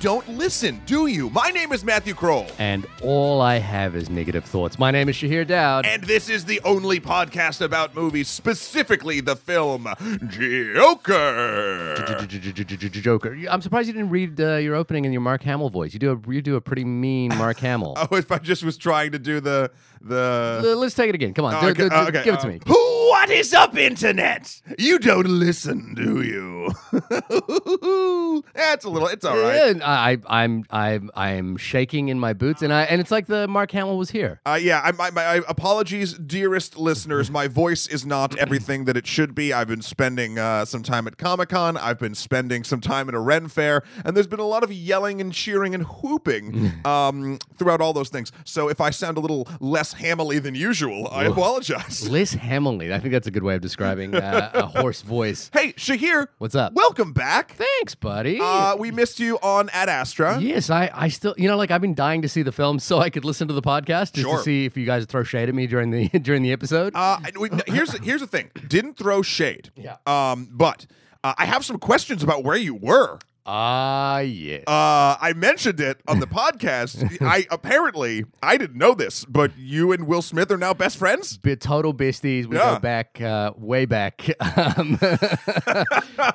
don't listen, do you? My name is Matthew Kroll. And all I have is negative thoughts. My name is Shahir Daud. And this is the only podcast about movies, specifically the film Joker. Joker. I'm surprised you didn't read uh, your opening in your Mark Hamill voice. You do a you do a pretty mean Mark Hamill. Oh, if I just was trying to do the the. Let's take it again. Come on, Oh, do- okay, do- do- okay, give it to me. What is up, Internet? You don't listen, do you? That's a little. It's all right. Yeah, I- I'm I'm I'm shaking in my boots, and I and it's like the Mark Hamill was here. Uh, yeah, I, my, my apologies, dearest listeners. My voice is not everything that it should be. I've been spending uh, some time at Comic Con. I've been spending some time at a Ren Fair, and there's been a lot of yelling and cheering and whooping um, throughout all those things. So if I sound a little less hamily than usual, I apologize. Liz Hamilton. I think that's a good way of describing uh, a hoarse voice. Hey, Shahir, What's up? welcome back. Thanks, buddy. Uh, we missed you on Ad Astra. Yes, I, I still, you know, like I've been dying to see the film so I could listen to the podcast just Sure. to see if you guys throw shade at me during the during the episode. Uh, we- here's here's the thing. Didn't throw shade. Yeah. Um, but uh, I have some questions about where you were. Ah, yes. Uh, I mentioned it on the podcast. I apparently I didn't know this, but you and Will Smith are now best friends. Be total besties. We Yeah. go back, uh, way back. Um,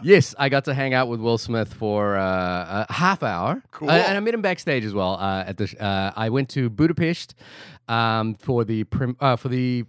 yes, I got to hang out with Will Smith for uh, a half hour. Cool. Uh, and I met him backstage as well. Uh, at the, sh- uh, I went to Budapest um, for the prim- uh, for the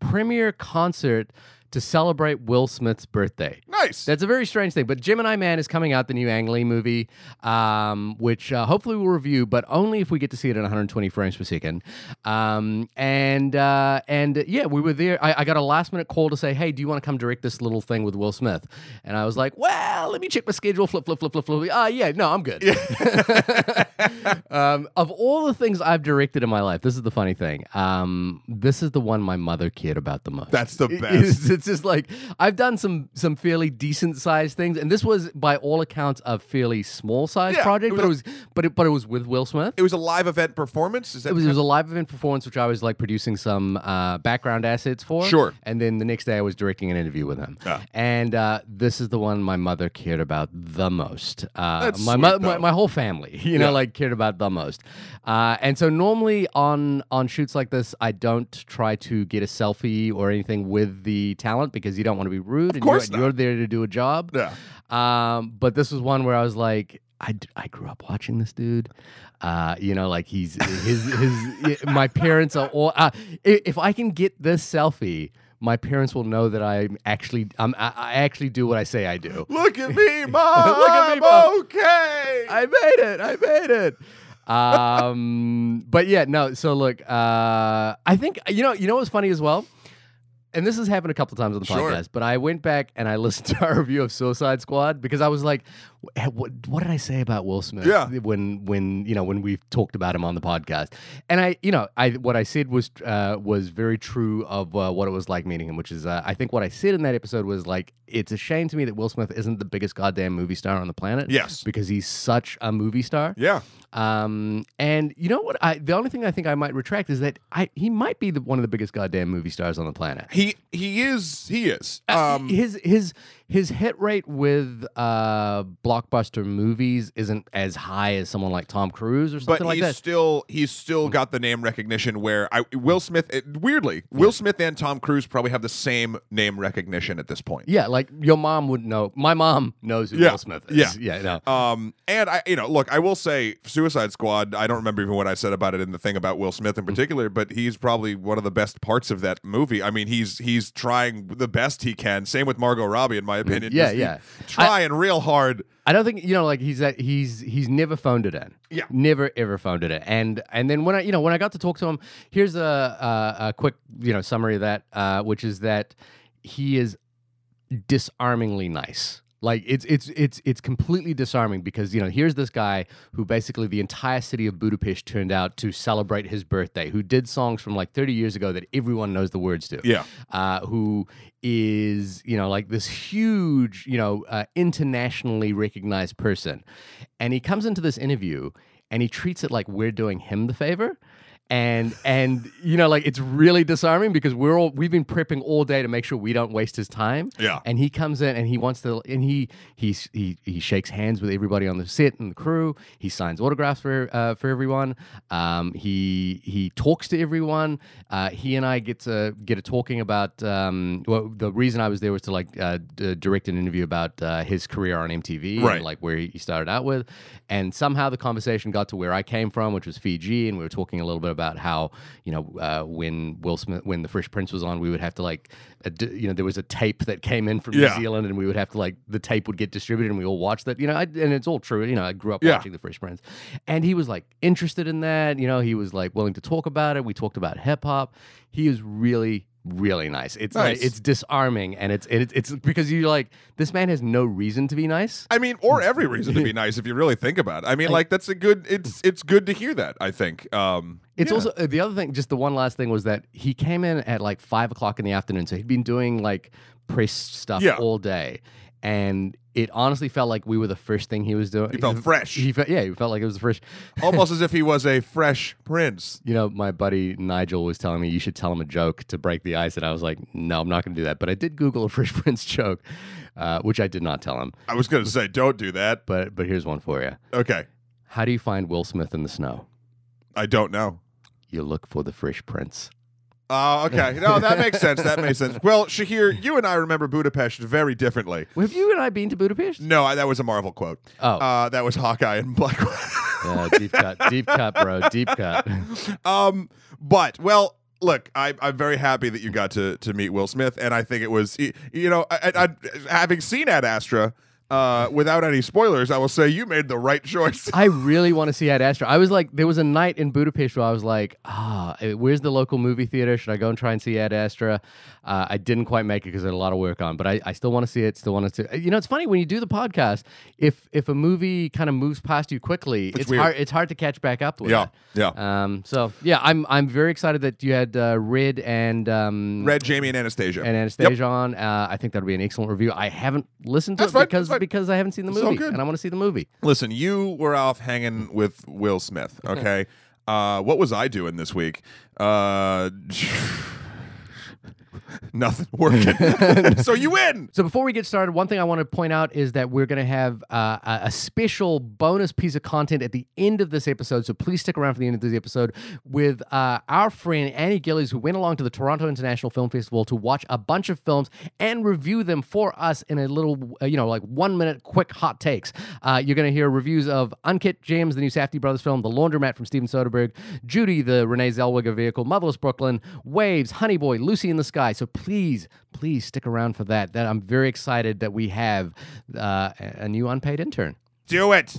premiere concert to celebrate Will Smith's birthday. Nice. That's a very strange thing. But Gemini Man is coming out, the new Ang Lee movie, um, which uh, hopefully we'll review, but only if we get to see it at 120 frames per second. Um, and uh, and uh, yeah, we were there. I, I got a last minute call to say, hey, do you want to come direct this little thing with Will Smith? And I was like, well, let me check my schedule. Flip, flip, flip, flip, flip. Ah, yeah, no, I'm good. um, of all the things I've directed in my life, this is the funny thing. Um, this is the one my mother cared about the most. That's the It- best. It's, it's just like I've done some some fairly decent sized things, and this was by all accounts a fairly small sized Yeah, project. it but it was but it but it was with Will Smith. it was a live event performance. Is that It was, it was a live event performance, which I was like producing some uh, background assets for. Sure. And then the next day, I was directing an interview with him. Ah. And uh, this is the one my mother cared about the most. Uh, That's my, sweet, mo- my my whole family, you know, like cared about the most. Uh, and so normally on on shoots like this, I don't try to get a selfie or anything with the talent because you don't want to be rude. and course you're, you're there to do a job. Yeah. Um, but this was one where I was like, I, I grew up watching this dude. Uh, you know, like he's his his my parents are all. Uh, if I can get this selfie, my parents will know that I'm actually I'm, I, I actually do what I say I do. Look at me, mom. Look at me, Mom. Okay. I made it. I made it. Um, but yeah, no. So look, uh, I think you know. You know what's funny as well, and this has happened a couple times on the Sure. podcast. But I went back and I listened to our review of Suicide Squad because I was like, "Wh- "What? What did I say about Will Smith? Yeah. When when you know when we've talked about him on the podcast, and I you know I what I said was uh, was very true of uh, what it was like meeting him, which is uh, I think what I said in that episode was like it's a shame to me that Will Smith isn't the biggest goddamn movie star on the planet. Yes. because he's such a movie star. Yeah. Um, and you know what? I the only thing I think I might retract is that I he might be the, one of the biggest goddamn movie stars on the planet. He he is he is. Uh, Um. his his his hit rate with uh blockbuster movies isn't as high as someone like Tom Cruise or but something like he's that. still he's still got the name recognition where I Will Smith it, weirdly Will Smith and Tom Cruise probably have the same name recognition at this point. yeah, like your mom would know. My mom knows who Yeah, Will Smith is. yeah. yeah, no. Um, and I, you know, look, I will say Suicide Squad. I don't remember even what I said about it in the thing about Will Smith Mm. in particular, but he's probably one of the best parts of that movie. I mean, he's he's trying the best he can. Same with Margot Robbie, and. my opinion. Mm. Yeah, Just yeah. trying real hard. I don't think you know, like he's that he's he's never phoned it in. Yeah. never ever phoned it in. And and then when I you know when I got to talk to him, here's a a, a quick you know summary of that, uh, which is that he is disarmingly nice. Like it's it's it's it's completely disarming because you know here's this guy who basically the entire city of Budapest turned out to celebrate his birthday, who did songs from like 30 years ago that everyone knows the words to. Yeah, uh, who is you know like this huge you know uh, internationally recognized person. And he comes into this interview and he treats it like we're doing him the favor and and you know like it's really disarming because we're all we've been prepping all day to make sure we don't waste his time. Yeah. and he comes in and he wants to and he he he, he shakes hands with everybody on the set and the crew. He signs autographs for uh, for everyone. Um, he he talks to everyone. Uh, he and I get to get a talking about um, well the reason I was there was to like uh, d- direct an interview about uh, his career on MTV Right. and like where he started out with. And somehow the conversation got to where I came from which was Fiji and we were talking a little bit about how you know uh, when Will Smith when the Fresh Prince was on we would have to like uh, d- you know there was a tape that came in from Yeah. New Zealand and we would have to like the tape would get distributed and we all watched that you know I, and it's all true you know I grew up Yeah. watching the Fresh Prince and he was like interested in that you know he was like willing to talk about it we talked about hip hop he is really really nice it's Nice. like it's disarming and it's it's it's because you're like this man has no reason to be nice I mean, or every reason to be nice if you really think about it. I mean, like that's a good. It's it's good to hear that. I think. Um, It's yeah. also uh, the other thing. Just the one last thing was that he came in at like five o'clock in the afternoon, so he'd been doing like press stuff Yeah. all day, and it honestly felt like we were the first thing he was doing. He felt fresh. He felt, yeah, he felt like it was the first. almost as if he was a fresh prince. You know, my buddy Nigel was telling me you should tell him a joke to break the ice, and I was like, no, I'm not going to do that. But I did Google a Fresh Prince joke, uh, which I did not tell him. I was going to say, don't do that. But but here's one for you. Okay, How do you find Will Smith in the snow? I don't know. You look for the Fresh Prince. Oh, okay. No, that makes sense. That makes sense. Well, Shahir, you and I remember Budapest very differently. Have you and I been to Budapest? No, I, that was a Marvel quote. Oh, Uh, that was Hawkeye and Black. yeah, deep cut, deep cut, bro, deep cut. um, but well, look, I, I'm very happy that you got to to meet Will Smith, and I think it was, you know, I, I, I- having seen Ad Astra, uh, without any spoilers, I will say you made the right choice. I really want to see Ad Astra. I was like, there was a night in Budapest where I was like, ah, eh, where's the local movie theater? Should I go and try and see Ad Astra? Uh, I didn't quite make it because I had a lot of work on, but I, I still want to see it. Still want to see. You know, it's funny when you do the podcast. If if a movie kind of moves past you quickly, it's, weird. hard. It's hard to catch back up with. Yeah, it. yeah. Um. So yeah, I'm I'm very excited that you had uh, Red and um Red, Jamie, and Anastasia. and Anastasia on. Uh, I think that'll be an excellent review. I haven't listened to That's it fine, because. Because I haven't seen the It's all movie, good. and I want to see the movie. Listen, you were off hanging with Will Smith, okay? uh, what was I doing this week? Uh, nothing working. so you win. So before we get started, one thing I want to point out is that we're going to have uh, a special bonus piece of content at the end of this episode. So please stick around for the end of this episode with uh, our friend Annie Gillies, who went along to the Toronto International Film Festival to watch a bunch of films and review them for us in a little, uh, you know, like one minute quick hot takes. Uh, you're going to hear reviews of Uncut Gems, the new Safdie Brothers film, The Laundromat from Steven Soderbergh, Judy, the Renee Zellweger vehicle, Motherless Brooklyn, Waves, Honey Boy, Lucy in the Sky. So please, please stick around for that. That I'm very excited that we have uh, a new unpaid intern. Do it.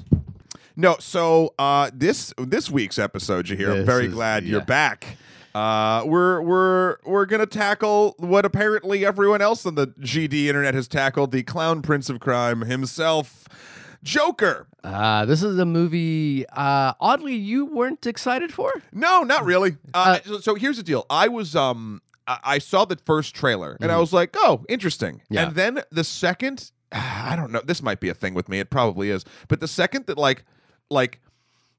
No, so uh, this this week's episode, you hear, I'm very is- glad you're back. Uh, we're we're we're gonna tackle what apparently everyone else on the GD internet has tackled: the clown prince of crime himself, Joker. Uh, this is a movie. Uh, oddly, you weren't excited for. No, not really. Uh, so, so here's the deal. I was um I, saw the first trailer and I was like, oh, interesting. Mm-hmm. Yeah. And then the second, I don't know. This might be a thing with me. It probably is. But the second that like like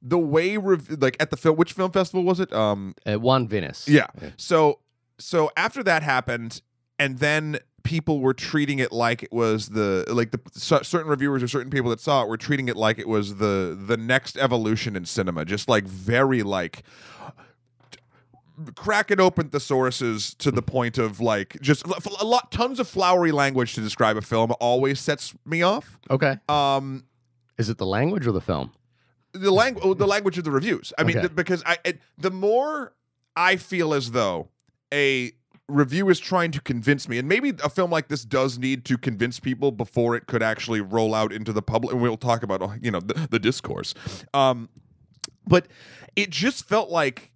the way rev- like at the film, which film festival was it? Um, It won Venice. yeah. So so after that happened, and then people were treating it like it was the like the cer- certain reviewers or certain people that saw it were treating it like it was the the next evolution in cinema, just like very like cracking open thesauruses to the point of like just a lot tons of flowery language to describe a film always sets me off Okay. um Is it the language or the film? the language the language of the reviews i mean Okay. th- because i it, the more i feel as though a review is trying to convince me and maybe a film like this does need to convince people before it could actually roll out into the public and we'll talk about uh, you know the, the discourse um but it just felt like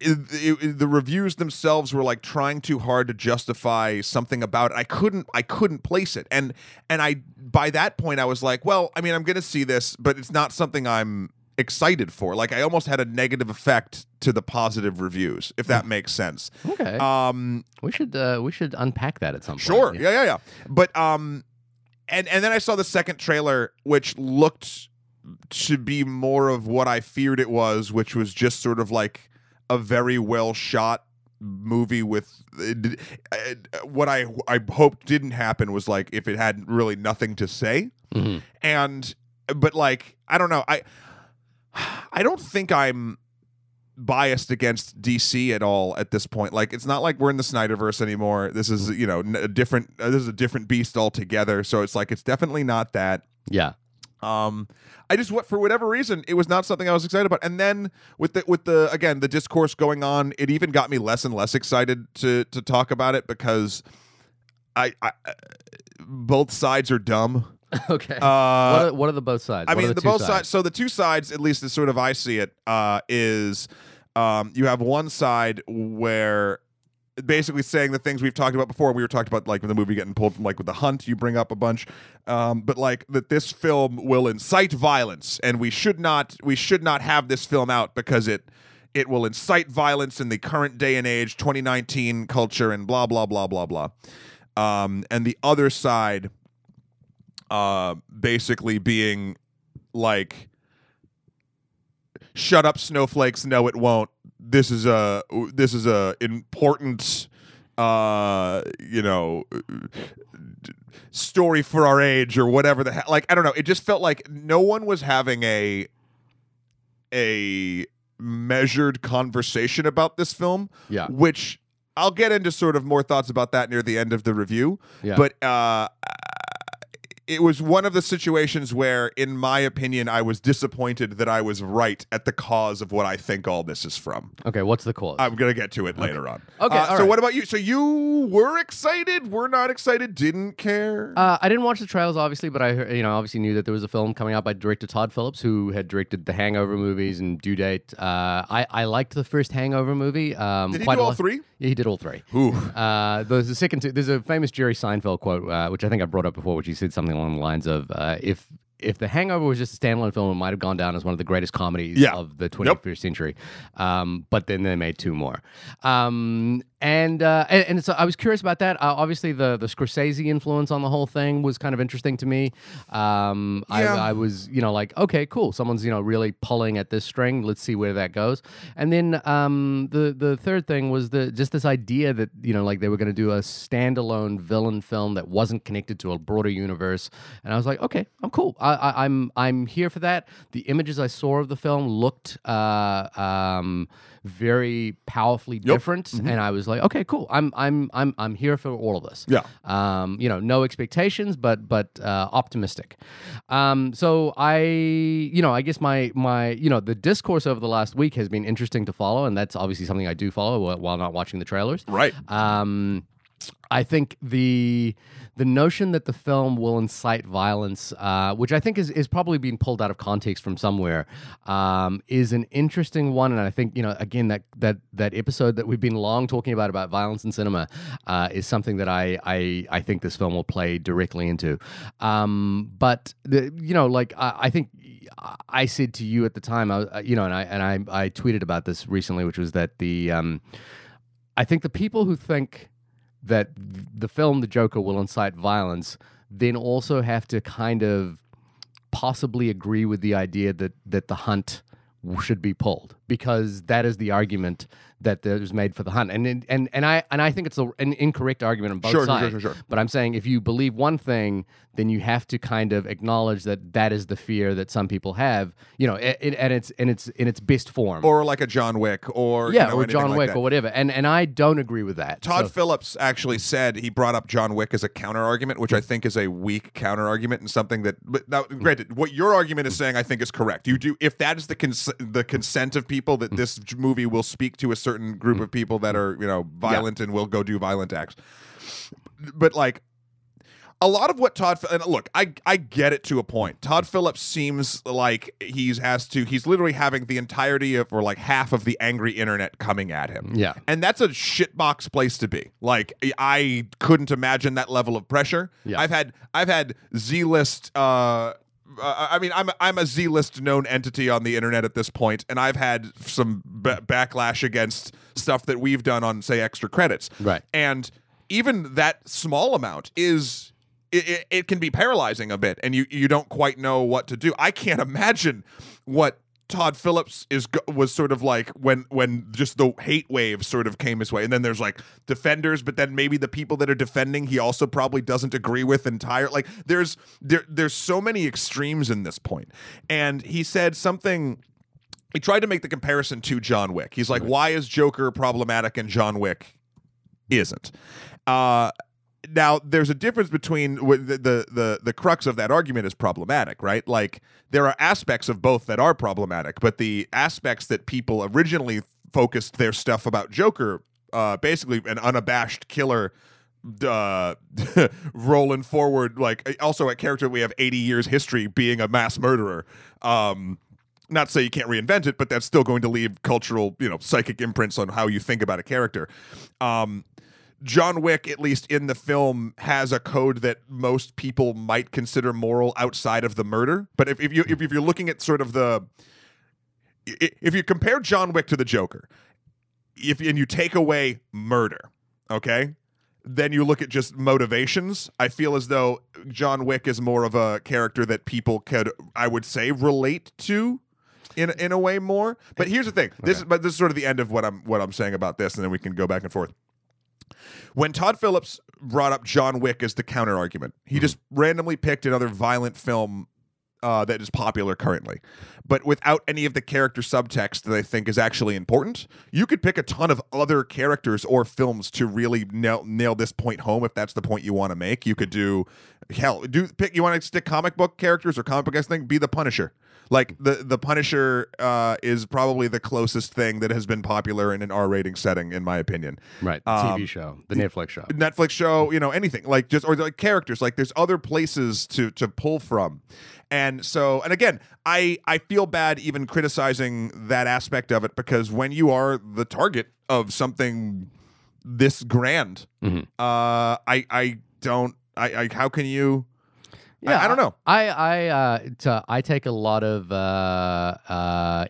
it, it- the reviews themselves were like trying too hard to justify something about it. I couldn't I couldn't place it. And and I by that point I was like, well, I mean, I'm going to see this, but it's not something I'm excited for. Like I almost had a negative effect to the positive reviews, if that makes sense. Okay. Um we should uh, we should unpack that at some point. Sure. Yeah. yeah, yeah, But um and and then I saw the second trailer which looked to be more of what I feared it was, which was just sort of like a very well shot movie with uh, what I I hoped didn't happen was like if it had really nothing to say. Mhm. and but like I don't know. I I don't think I'm biased against DC at all at this point. Like it's not like we're in the Snyderverse anymore. This is you know a different uh, this is a different beast altogether. So it's like it's definitely not that. Yeah. Um, I just what for whatever reason it was not something I was excited about. And then with the with the again the discourse going on, it even got me less and less excited to to talk about it because I, I both sides are dumb. okay. Uh, what, are, what are the both sides? I What mean, the, the, both sides. So the two sides, at least as sort of I see it, uh, is um, you have one side where basically saying the things we've talked about before. We were talking about like the movie getting pulled from like with the hunt. You bring up a bunch, um, but like that this film will incite violence, and we should not we should not have this film out because it it will incite violence in the current day and age, 2019 culture, and blah blah blah blah blah. Um, and the other side, uh, basically being like shut up snowflakes no it won't this is a this is a important uh you know story for our age or whatever the hell like i don't know it just felt like no one was having a a measured conversation about this film Yeah. which i'll get into sort of more thoughts about that near the end of the review Yeah. but uh it was one of the situations where, in my opinion, I was disappointed that I was right at the cause of what I think all this is from. Okay. What's the cause? I'm gonna get to it later on. Okay, Uh, so right. what about you? So you were excited? Were not excited? Didn't care? Uh, I didn't watch the trials, obviously, but I, heard- you know, obviously knew that there was a film coming out by director Todd Phillips, who had directed the Hangover movies and Due Date. Uh, I, I liked the first Hangover movie. Um, Did he quite do all lot- three? Yeah, he did all three. Ooh. Uh, there's a second. There's a famous Jerry Seinfeld quote, uh, which I think I brought up before, which he said something along the lines of, uh, "If if The Hangover was just a standalone film, it might have gone down as one of the greatest comedies Yeah. of the 21st century." Um, but then they made two more. Um, and uh, and, and so I was curious about that. Uh, obviously, the the Scorsese influence on the whole thing was kind of interesting to me. Um, Yeah. I, I was, you know, like, okay, cool. Someone's, you know, really pulling at this string. Let's see where that goes. And then um, the the third thing was the just this idea that you know, like they were going to do a standalone villain film that wasn't connected to a broader universe. And I was like, okay, I'm cool. I, I, I'm I'm here for that. The images I saw of the film looked uh, um, very powerfully different, and I was like, okay, cool. I'm I'm I'm I'm here for all of this. Yeah. Um, you know, no expectations, but but uh, optimistic. Um, so I, you know, I guess my my you know the discourse over the last week has been interesting to follow, and that's obviously something I do follow while, while not watching the trailers. Right. Um, I think the the notion that the film will incite violence, uh, which I think is, is probably being pulled out of context from somewhere, um, is an interesting one. And I think you know again that that that episode that we've been long talking about about violence in cinema uh, is something that I, I I think this film will play directly into. Um, but the, you know, like I, I think I said to you at the time, I, you know, and I and I I tweeted about this recently, which was that the um, I think the people who think that the film The Joker will incite violence then also have to kind of possibly agree with the idea that that the hunt should be pulled because that is the argument that that was made for the hunt and and and, I and I think it's a, an incorrect argument on both Sure, sure, sides sure, sure, sure. but I'm saying if you believe one thing then you have to kind of acknowledge that that is the fear that some people have you know it, it, and it's in its in its best form Or like a John Wick, or yeah you know, or John like Wick that. or whatever and and I don't agree with that Todd So- Phillips actually said he brought up John Wick as a counter argument, which I think is a weak counter argument and something that. But now, granted, what your argument is saying, I think, is correct. You do if that is the cons- the consent of people that mm. this movie will speak to a certain group of people that are you know violent and will go do violent acts. But like a lot of what Todd and look, I I get it to a point. Todd Phillips seems like he's has to he's literally having the entirety of or like half of the angry internet coming at him. Yeah. And that's a shitbox place to be. Like I couldn't imagine that level of pressure. Yeah. I've had I've had Z list uh uh, I mean, I'm I'm a Z-list known entity on the internet at this point, and I've had some b- backlash against stuff that we've done on, say, extra credits. Right. And even that small amount is it, it, it can be paralyzing a bit, and you you don't quite know what to do. I can't imagine what Todd Phillips is was sort of like when when just the hate wave sort of came his way, and then there's like defenders, but then maybe the people that are defending he also probably doesn't agree with entire. Like there's there there's so many extremes in this point, and he said something. He tried to make the comparison to John Wick. He's like, why is Joker problematic and John Wick isn't? Uh, now there's a difference between the, the the the crux of that argument is problematic right? Like there are aspects of both that are problematic but the aspects that people originally focused their stuff about joker uh basically an unabashed killer uh rolling forward like also a character we have 80 years history being a mass murderer. Um not say you can't reinvent it but that's still going to leave cultural you know psychic imprints on how you think about a character. Um John Wick, at least in the film, has a code that most people might consider moral outside of the murder. But if, if you if, if you're looking at sort of the if you compare John Wick to the Joker, if and you take away murder, okay, then you look at just motivations. I feel as though John Wick is more of a character that people could, I would say, relate to in in a way more. But here's the thing. This is but this is sort of the end of what I'm what I'm saying about this, and then we can go back and forth. When Todd Phillips brought up John Wick as the counter argument, he just randomly picked another violent film uh, that is popular currently, but without any of the character subtext that I think is actually important. You could pick a ton of other characters or films to really nail, nail this point home if that's the point you want to make. You could do hell, do pick. You want to stick comic book characters or comic book guys thing? Be the Punisher. Like the the Punisher uh, is probably the closest thing that has been popular in an R rating setting, in my opinion. Right. The Um, TV show, the Netflix show. Netflix show, you know, anything like just or like characters. Like there's other places to to pull from, and so and again, I I feel bad even criticizing that aspect of it because when you are the target of something this grand, Mhm. uh, I I don't I, I how can you? I, I don't know. I I uh, t- I take a lot of uh, uh,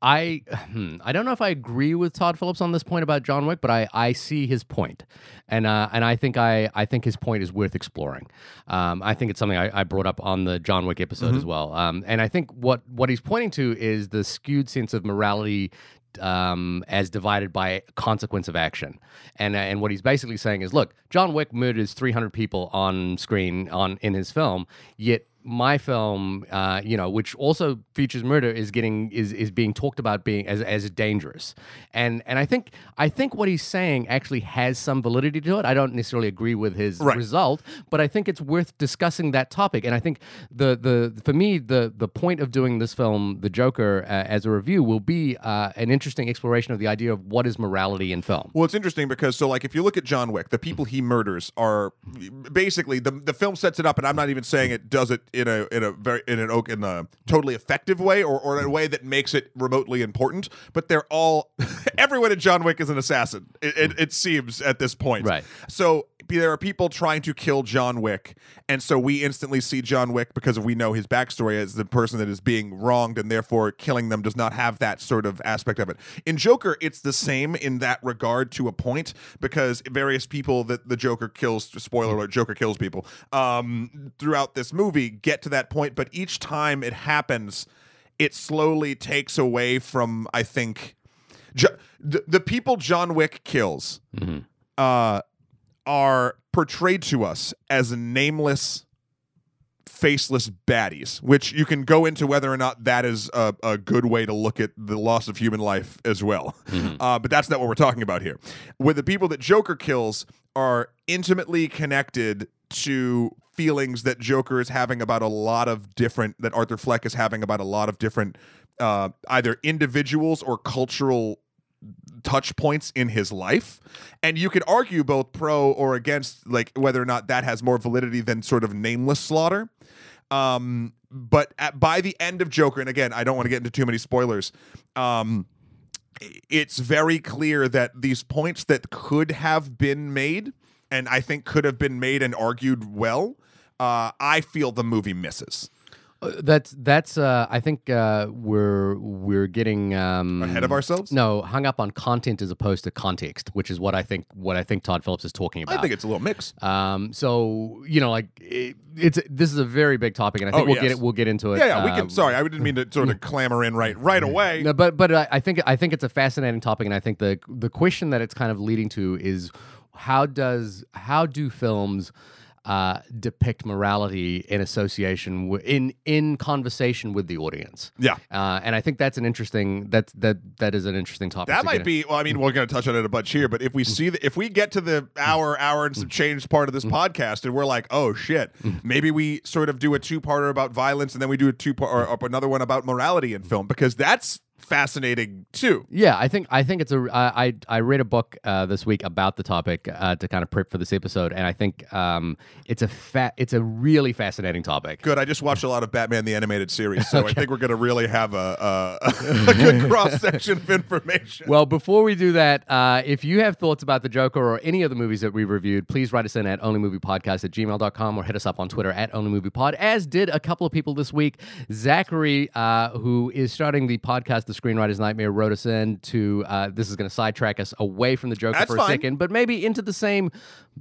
I hmm, I don't know if I agree with Todd Phillips on this point about John Wick, but I, I see his point, and uh, and I think I I think his point is worth exploring. Um, I think it's something I, I brought up on the John Wick episode as well. Um, and I think what what he's pointing to is the skewed sense of morality um, as divided by consequence of action. And uh, and what he's basically saying is, look, John Wick murders 300 people on screen on in his film, yet my film, uh, you know, which also features murder, is getting is is being talked about being as as dangerous. And and I think I think what he's saying actually has some validity to it. I don't necessarily agree with his Right. result, but I think it's worth discussing that topic. And I think the the for me the the point of doing this film, The Joker, uh, as a review will be uh, an interesting exploration of the idea of what is morality in film. Well, it's interesting because so like if you look at John Wick, the people he murders are basically the the film sets it up, and I'm not even saying it does it in a in a very in an oak in a totally effective way or, or in a way that makes it remotely important. But they're all everyone in John Wick is an assassin. It, it, it seems at this point, Right. So there are people trying to kill John Wick, and so we instantly see John Wick because we know his backstory as the person that is being wronged, and therefore killing them does not have that sort of aspect of it. In Joker, it's the same in that regard to a point because various people that the Joker kills, spoiler alert, Joker kills people um, throughout this movie get to that point, but each time it happens, it slowly takes away from I think. Jo- the, the people John Wick kills uh, are portrayed to us as nameless, faceless baddies, which you can go into whether or not that is a, a good way to look at the loss of human life as well. Uh, but that's not what we're talking about here. Where the people that Joker kills are intimately connected to feelings that Joker is having about a lot of different, that Arthur Fleck is having about a lot of different, uh, either individuals or cultural touch points in his life. And you could argue both pro or against like whether or not that has more validity than sort of nameless slaughter. Um but at, by the end of joker and again i don't want to get into too many spoilers um it's very clear that these points that could have been made and i think could have been made and argued well uh i feel the movie misses Uh, That's that's. Uh, I think uh, we're we're getting um, Ahead of ourselves? No, hung up on content as opposed to context, which is what I think what I think Todd Phillips is talking about. I think it's a little mix. Um, so you know, like it, it's this is a very big topic, and I think Oh, we'll yes. get it. We'll get into it. Yeah, yeah. We uh, can. Sorry, I didn't mean to sort of clamor in right right away. No, but but I, I think I think it's a fascinating topic, and I think the the question that it's kind of leading to is how does how do films uh, depict morality in association w- in in conversation with the audience? Yeah. uh, and I think that's an interesting that that that is an interesting topic. That to might be. Well, I mean, we're going to touch on it a bunch here, but if we mm. see that, if we get to the mm. hour, hour and some mm. change part of this podcast, and we're like, oh shit, maybe we sort of do a two-parter about violence, and then we do a two-part or, or another one about morality in film because that's fascinating too. Yeah, I think I think it's a I I read a book uh, this week about the topic uh, to kind of prep for this episode, and I think um, it's a fa- it's a really fascinating topic. Good. I just watched a lot of Batman the animated series, so I think we're going to really have a, a, a good cross section of information. Well, before we do that, uh, if you have thoughts about the Joker or any of the movies that we reviewed, please write us in at onlymoviepodcast at gmail.com or hit us up on Twitter at onlymoviepod, as did a couple of people this week. Zachary, uh, who is starting the podcast, The Screenwriter's Nightmare, wrote us in to, uh, this is going to sidetrack us away from the Joker That's for a fine. second, but maybe into the same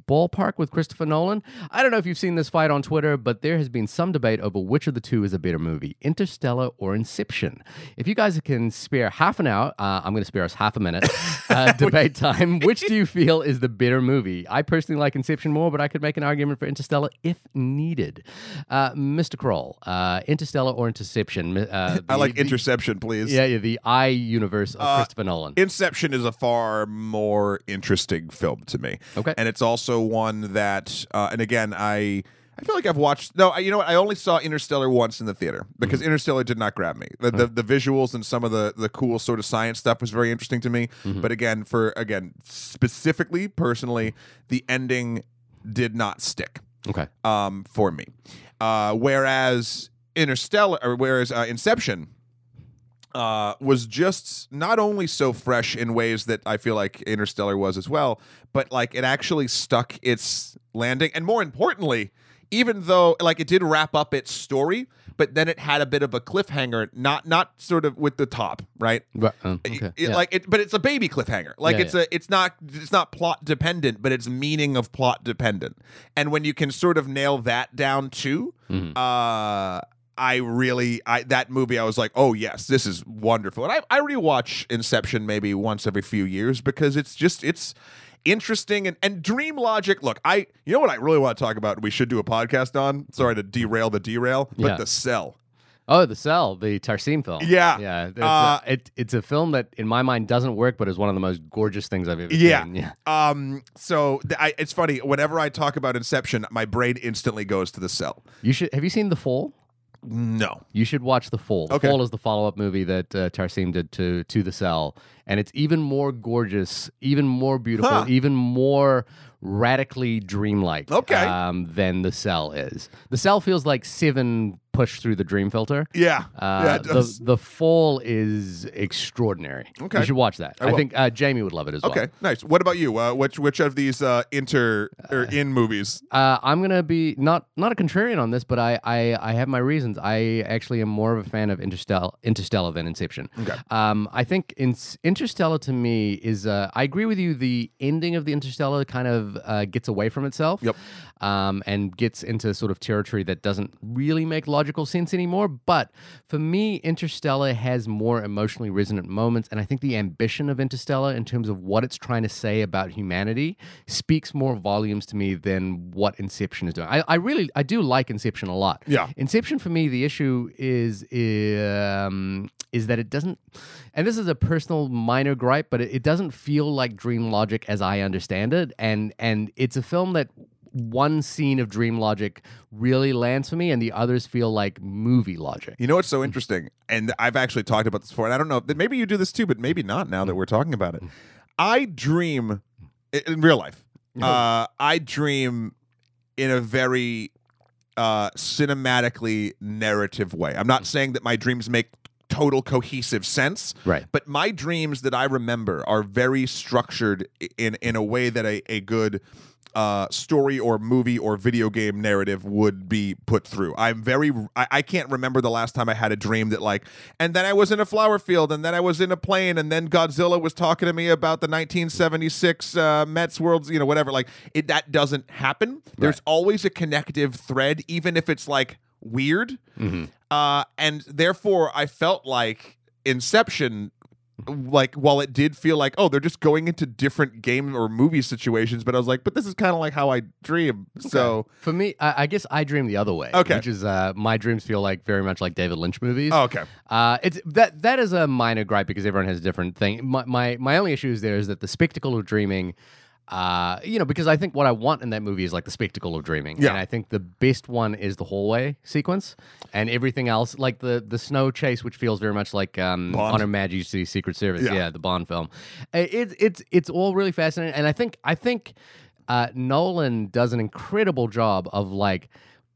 ballpark with Christopher Nolan. I don't know if you've seen this fight on Twitter, but there has been some debate over which of the two is a better movie, Interstellar or Inception. If you guys can spare half an hour, uh, I'm going to spare us half a minute uh, debate time. Which do you feel is the better movie? I personally like Inception more, but I could make an argument for Interstellar if needed. Uh, Mr. Kroll, uh, Interstellar or Interception? Uh, I like the- Interception, please. Yeah, yeah, the I universe of Uh, Christopher Nolan. Inception is a far more interesting film to me. Okay. And it's also one that, uh, and again, I. I feel like I've watched. No, I- you know what? I only saw Interstellar once in the theater because Mm-hmm. Interstellar did not grab me. The, the the visuals and some of the the cool sort of science stuff was very interesting to me. Mm-hmm. But again, for again specifically, personally, the ending did not stick okay. um, for me. Uh, whereas Interstellar, or whereas uh, Inception, uh, was just not only so fresh in ways that I feel like Interstellar was as well, but like it actually stuck its landing, and more importantly, even though like it did wrap up its story, but then it had a bit of a cliffhanger, not not sort of with the top, right? It- okay. it- yeah. like it but it's a baby cliffhanger like Yeah, it's a it's not it's not plot dependent but it's meaning of plot dependent and when you can sort of nail that down too Mhm. uh I really I that movie I was like oh yes this is wonderful and I I rewatch Inception maybe once every few years because it's just it's interesting and and dream logic look I you know what I really want to talk about we should do a podcast on sorry to derail the derail but Yeah. the cell Oh, The Cell, the Tarsem film. Yeah. yeah. It's, Uh, a, it, it's a film that, in my mind, doesn't work, but is one of the most gorgeous things I've ever Yeah. seen. Yeah. Um. So th- I, it's funny. Whenever I talk about Inception, my brain instantly goes to the cell. You should. Have you seen The Fall? No. You should watch The Fall. The Okay. Fall is the follow-up movie that uh, Tarsem did to to The Cell, and it's even more gorgeous, even more beautiful, Huh. even more radically dreamlike. Okay. Um, than The Cell is. The Cell feels like Seven pushed through the dream filter. Yeah. Uh, yeah. It does. the the fall is extraordinary. Okay. you should watch that. I I, think uh, Jamie would love it as well. okay. Nice. What about you? Uh, which which of these uh, inter or in movies? Uh, I'm gonna be not not a contrarian on this, but I, I I have my reasons. I actually am more of a fan of Interstellar, Interstellar than Inception. Okay. Um, I think in, Interstellar to me is. Uh, I agree with you. The ending of the Interstellar kind of uh, gets away from itself. Yep. Um, and gets into sort of territory that doesn't really make logical sense anymore. But for me, Interstellar has more emotionally resonant moments, and I think the ambition of Interstellar in terms of what it's trying to say about humanity speaks more volumes to me than what Inception is doing. I, I really, I do like Inception a lot. Yeah. Inception for me, the issue is um, is that it doesn't, and this is a personal minor gripe, but it, it doesn't feel like dream logic as I understand it, and and it's a film that one scene of dream logic really lands for me, and the others feel like movie logic. You know what's so interesting? And I've actually talked about this before, and I don't know. That maybe you do this too, but maybe not. Now that we're talking about it, I dream in real life. Uh, I dream in a very uh, cinematically narrative way. I'm not saying that my dreams make total cohesive sense. Right. But my dreams that I remember are very structured in in a way that a, a good uh, story or movie or video game narrative would be put through. I'm very I, I can't remember the last time I had a dream that like and then I was in a flower field and then I was in a plane and then Godzilla was talking to me about the 1976 uh, Mets Worlds, you know, whatever. Like it that doesn't happen. There's always a connective thread, even if it's like weird. Uh, and therefore, I felt like Inception, like while it did feel like oh they're just going into different game or movie situations, but I was like, but this is kind of like how I dream. So For me, I, I guess I dream the other way. Okay. Which is uh, my dreams feel like very much like David Lynch movies. oh, okay, Uh, it's that that is a minor gripe because everyone has a different thing. My my, my only issue is there is that the spectacle of dreaming. Uh, you know, because I think what I want in that movie is like the spectacle of dreaming, Yeah. and I think the best one is the hallway sequence, and everything else, like the the snow chase, which feels very much like um, Bond. Her Majesty's Secret Service, Yeah. yeah. the Bond film. It's it's it's all really fascinating, and I think I think uh, Nolan does an incredible job of like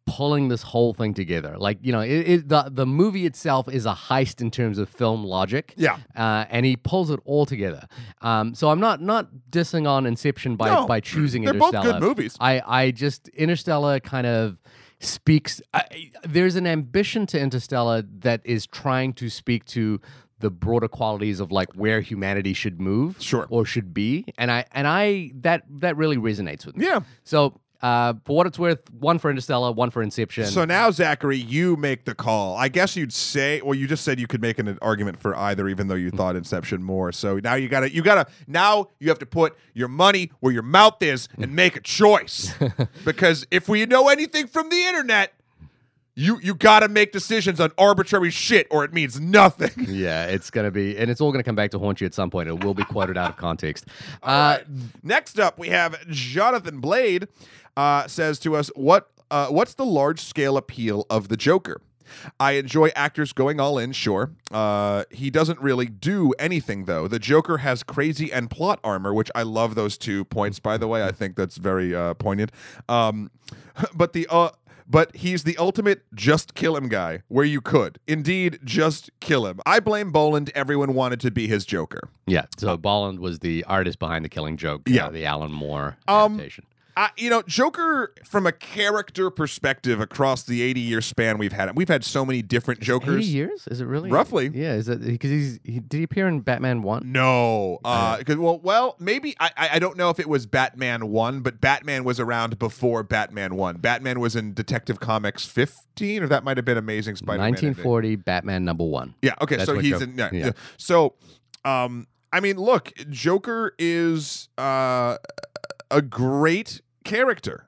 pulling this whole thing together. Like you know, it, it, the the movie itself is a heist in terms of film logic. Yeah. uh, and he pulls it all together. Um, so I'm not not dissing on Inception by No, by choosing they're both Interstellar. good movies. I I just Interstellar kind of speaks. I, there's an ambition to Interstellar that is trying to speak to the broader qualities of like where humanity should move Sure. or should be and i and i that that really resonates with me yeah. so uh, for what it's worth, one for Interstellar, one for Inception. So now, Zachary, you make the call. I guess you'd say, well, you just said you could make an argument for either, even though you thought Inception more. So now you gotta, you gotta, now you have to put your money where your mouth is and make a choice. because if we know anything from the internet, you you gotta make decisions on arbitrary shit, or it means nothing. yeah, it's gonna be, and it's all gonna come back to haunt you at some point. It will be quoted out of context. Uh, Next up, we have Jonathan Blade uh, says to us, "What uh, what's the large scale appeal of the Joker?" I enjoy actors going all in, sure. Uh, he doesn't really do anything, though. The Joker has crazy and plot armor, which I love those two points, by the way. I think that's very uh, poignant. Um, but the uh, but he's the ultimate just kill him guy, where you could. Indeed, just kill him. I blame Bolland. Everyone wanted to be his Joker. yeah, so Bolland was the artist behind the Killing Joke. Yeah. uh, the Alan Moore Um, adaptation. I, you know, Joker from a character perspective across the 80 year span we've had, we've had so many different Jokers. Eighty Jokers. years? Is it really Roughly. Yeah, is that because he's he, did he appear in Batman One? No, uh, 'cause- well, well, maybe I, I I don't know if it was Batman one, but Batman was around before Batman one. Batman was in Detective Comics 15, or that might have been Amazing Spider-Man. Nineteen forty, Batman number one. Yeah. Okay. That's so he's Joker- in. Yeah, yeah. yeah. So, um, I mean, look, Joker is uh, a great character,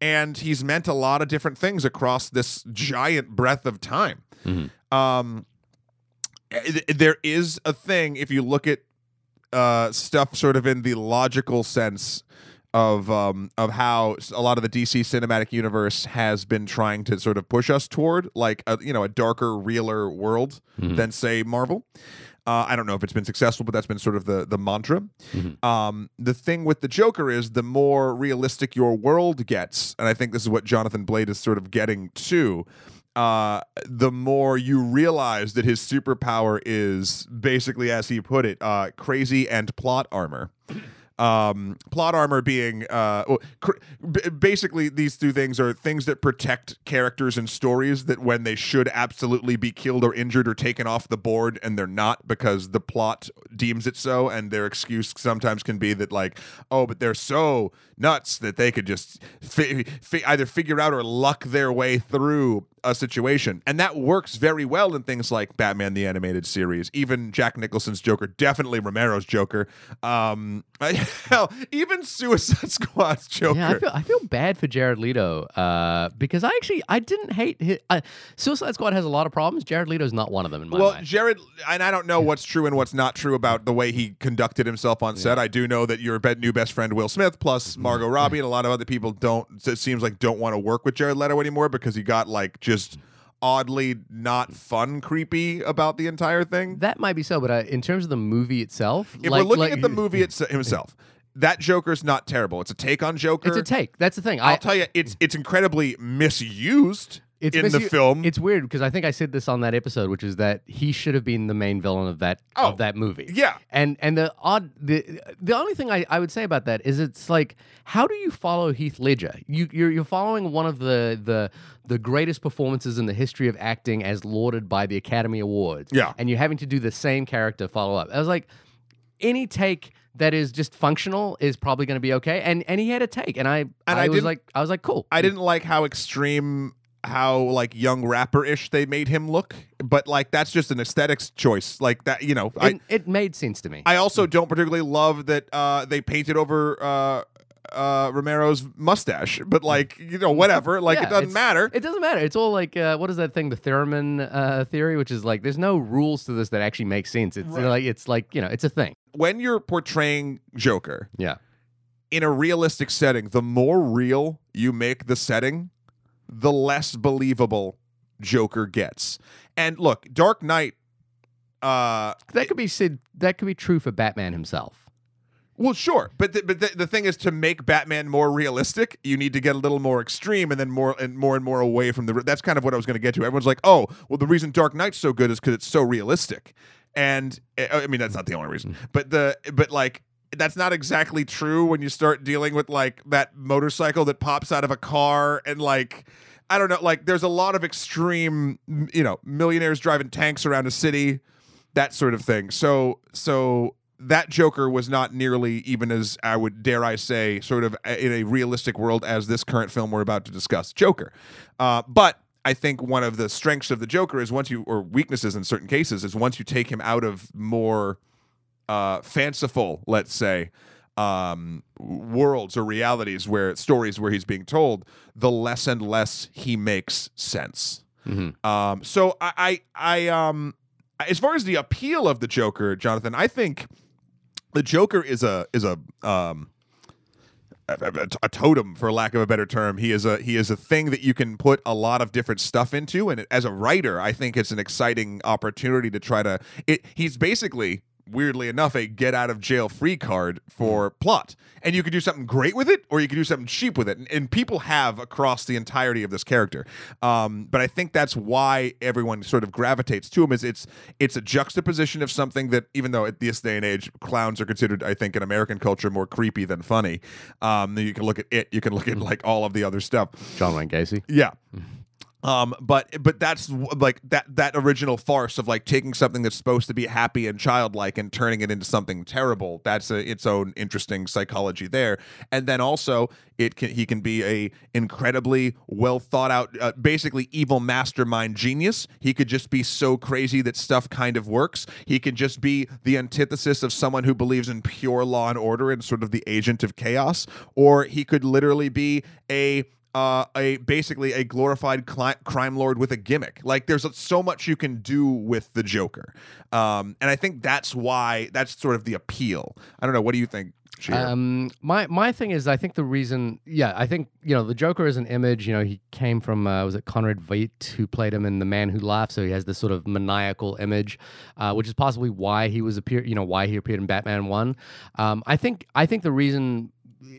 and he's meant a lot of different things across this giant breadth of time. Mhm. Um, there is a thing if you look at uh, stuff sort of in the logical sense of um, of how a lot of the DC cinematic universe has been trying to sort of push us toward like a you know a darker, realer world Mhm. than say Marvel. Uh, I don't know if it's been successful, but that's been sort of the the mantra. Mhm. Um, the thing with the Joker is the more realistic your world gets, and I think this is what Jonathan Blade is sort of getting to. Uh, the more you realize that his superpower is basically, as he put it, uh, crazy and plot armor. Um, plot armor being uh, cr- basically these two things are things that protect characters and stories that when they should absolutely be killed or injured or taken off the board and they're not because the plot deems it so and their excuse sometimes can be that like oh but they're so nuts that they could just fi- fi- either figure out or luck their way through a situation and that works very well in things like batman the animated series even jack nicholson's joker definitely romero's joker um hell even suicide squad's joker Yeah, I feel I feel bad for Jared Leto uh, because I actually I didn't hate his, uh, Suicide Squad has a lot of problems. Jared Leto's not one of them in my well, mind. Jared, and I don't know what's true and what's not true about the way he conducted himself on set. I do know that your new best friend Will Smith, plus Mm-hmm. Margot Robbie, and a lot of other people don't. It seems like don't want to work with Jared Leto anymore because he got like just oddly not fun, creepy about the entire thing. That might be so, but uh, in terms of the movie itself, If like- we're looking like- at the movie it's, himself, that Joker's not terrible. It's a take on Joker. it's a take. That's the thing. I'll I, tell you, it's it's incredibly misused It's in the film. It's weird because I think I said this on that episode, which is that he should have been the main villain of that Oh, of that movie. yeah. And and the odd the the only thing I, I would say about that is it's like how do you follow Heath Ledger? You you're you're following one of the the the greatest performances in the history of acting as lauded by the Academy Awards. Yeah. And you're having to do the same character follow up. I was like, any take that is just functional is probably going to be okay. And and he had a take, and I And I, I was like I was like cool. I didn't like how extreme, how like young rapper ish they made him look, but like that's just an aesthetics choice. Like that, you know. I it, it made sense to me. I also don't particularly love that uh, they painted over uh, uh, Romero's mustache, but like you know, whatever. Like Yeah, it doesn't matter. It doesn't matter. It's all like uh, what is that thing? The Thurman uh, theory, which is like there's no rules to this that actually make sense. It's Right. like it's like you know it's a thing. when you're portraying Joker Yeah. in a realistic setting, the more real you make the setting, the less believable Joker gets. And look, Dark Knight. Uh, That could be said. That could be true for Batman himself. Well, sure, but the, but the, the thing is to make Batman more realistic, you need to get a little more extreme, and then more and more and more away from the. That's kind of what I was going to get to. Everyone's like, "Oh, well, the reason Dark Knight's so good is because it's so realistic," and uh, I mean that's not the only reason, but the but like that's not exactly true when you start dealing with like that motorcycle that pops out of a car and like. I don't know, like there's a lot of extreme, you know, millionaires driving tanks around a city, that sort of thing. So, so that Joker was not nearly even as I would dare I say, sort of in a realistic world as this current film we're about to discuss, Joker. Uh, but I think one of the strengths of the Joker is once you, or weaknesses in certain cases, is once you take him out of more uh, fanciful, let's say, um, worlds or realities where stories where he's being told, the less and less he makes sense. Mhm. Um, so I, I, I, um, as far as the appeal of the Joker, Jonathan, I think the Joker is a is a um a totem for lack of a better term he is a he is a thing that you can put a lot of different stuff into and as a writer i think it's an exciting opportunity to try to it he's basically weirdly enough a get out of jail free card for plot. And you could do something great with it or you could do something cheap with it. And, and people have across the entirety of this character. Um, but i think that's why everyone sort of gravitates to him is it's it's a juxtaposition of something that even though at this day and age clowns are considered i think in american culture more creepy than funny. Um, you can look at it you can look at like all of the other stuff. John Wayne Gacy. yeah. Um, but but that's like that that original farce of like taking something that's supposed to be happy and childlike and turning it into something terrible. That's a, its own interesting psychology there. And then also it can he can be a incredibly well thought out, uh, basically evil mastermind genius. He could just be so crazy that stuff kind of works. He could just be the antithesis of someone who believes in pure law and order and sort of the agent of chaos. Or he could literally be a uh, a basically a glorified cli- crime lord with a gimmick. Like there's so much you can do with the Joker, um, and I think that's why that's sort of the appeal. I don't know. What do you think? Um, my my thing is, I think the reason, yeah, I think you know the Joker is an image. You know, he came from uh, was it Conrad Veidt who played him in The Man Who Laughs, so he has this sort of maniacal image, uh, which is possibly why he was appear, you know, why he appeared in Batman One. Um, I think I think the reason.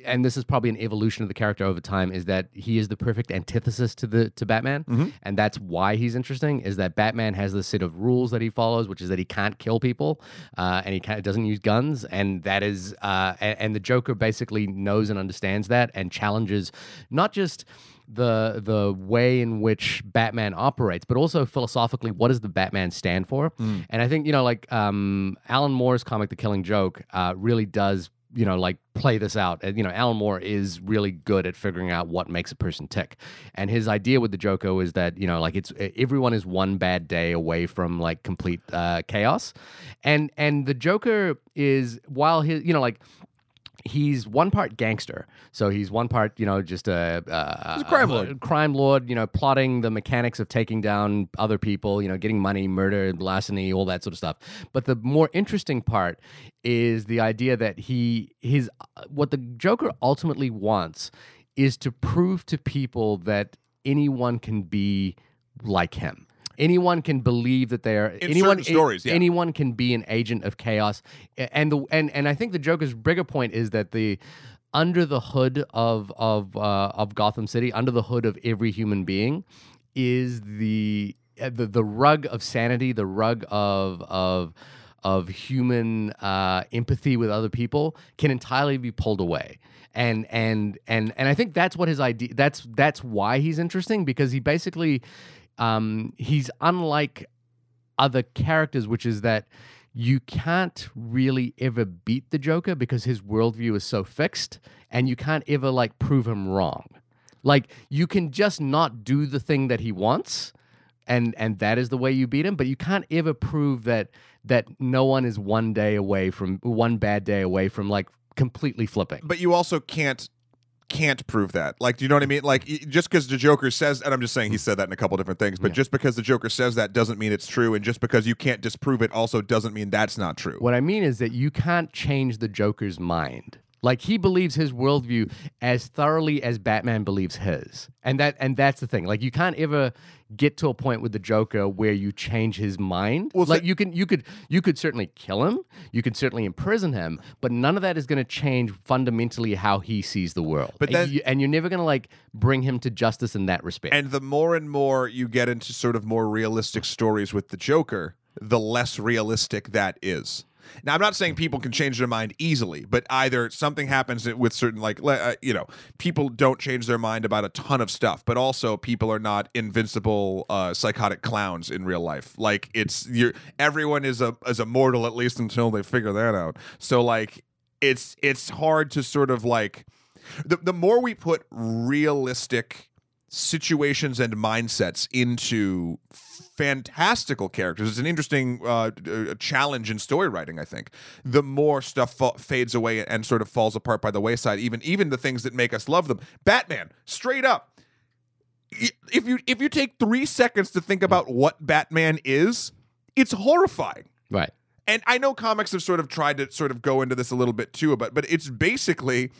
And this is probably an evolution of the character over time. Is that he is the perfect antithesis to the to Batman, Mm-hmm. and that's why he's interesting. Is that Batman has this set of rules that he follows, which is that he can't kill people, uh, and he can't, doesn't use guns, and that is, uh, and, and the Joker basically knows and understands that and challenges not just the the way in which Batman operates, but also philosophically, what does the Batman stand for? And I think you know, like um, Alan Moore's comic, The Killing Joke, uh, really does you know like play this out and you know alan moore is really good at figuring out what makes a person tick. And his idea with the joker is that you know like it's everyone is one bad day away from like complete uh, chaos. And and the joker is while his you know like he's one part gangster. So he's one part you know just a, a, He's a crime lord. crime lord you know plotting the mechanics of taking down other people you know getting money murder larceny all that sort of stuff. But the more interesting part is the idea that he his uh, what the joker ultimately wants is to prove to people that anyone can be like him anyone can believe that they are In anyone stories, yeah. anyone can be an agent of chaos and the and and I think the Joker's bigger point is that the under the hood of of uh, of Gotham City under the hood of every human being is the uh, the the rug of sanity, the rug of of of human uh, empathy with other people can entirely be pulled away. And and and and I think that's what his idea. That's that's why he's interesting because he basically um, he's unlike other characters, which is that you can't really ever beat the Joker because his worldview is so fixed, and you can't ever like prove him wrong. Like you can just not do the thing that he wants, and and that is the way you beat him. But you can't ever prove that that no one is one day away from one bad day away from like completely flipping. But you also can't can't prove that. Like, do you know what I mean? Like, just because the Joker says, and I'm just saying he said that in a couple different things, but Yeah. just because the Joker says that doesn't mean it's true, and just because you can't disprove it also doesn't mean that's not true. What I mean is that you can't change the Joker's mind. Like he believes his worldview as thoroughly as Batman believes his, and that and that's the thing. Like you can't ever get to a point with the Joker where you change his mind. Well, like so- you can you could you could certainly kill him, you could certainly imprison him, but none of that is going to change fundamentally how he sees the world. But And then- you- and you're never going to like bring him to justice in that respect. And the more and more you get into sort of more realistic stories with the Joker, the less realistic that is. Now, I'm not saying people can change their mind easily, but either something happens with certain, like, uh, you know, people don't change their mind about a ton of stuff, but also people are not invincible uh, psychotic clowns in real life. Like, it's you're everyone is a is a mortal at least until they figure that out. So, like, it's it's hard to sort of like the the more we put realistic situations and mindsets into fantastical characters. It's an interesting uh, uh, challenge in story writing. I think the more stuff fa- fades away and sort of falls apart by the wayside, even even the things that make us love them. Batman, straight up. If you if you take three seconds to think about what Batman is, it's horrifying. right. And I know comics have sort of tried to sort of go into this a little bit too, but but it's basically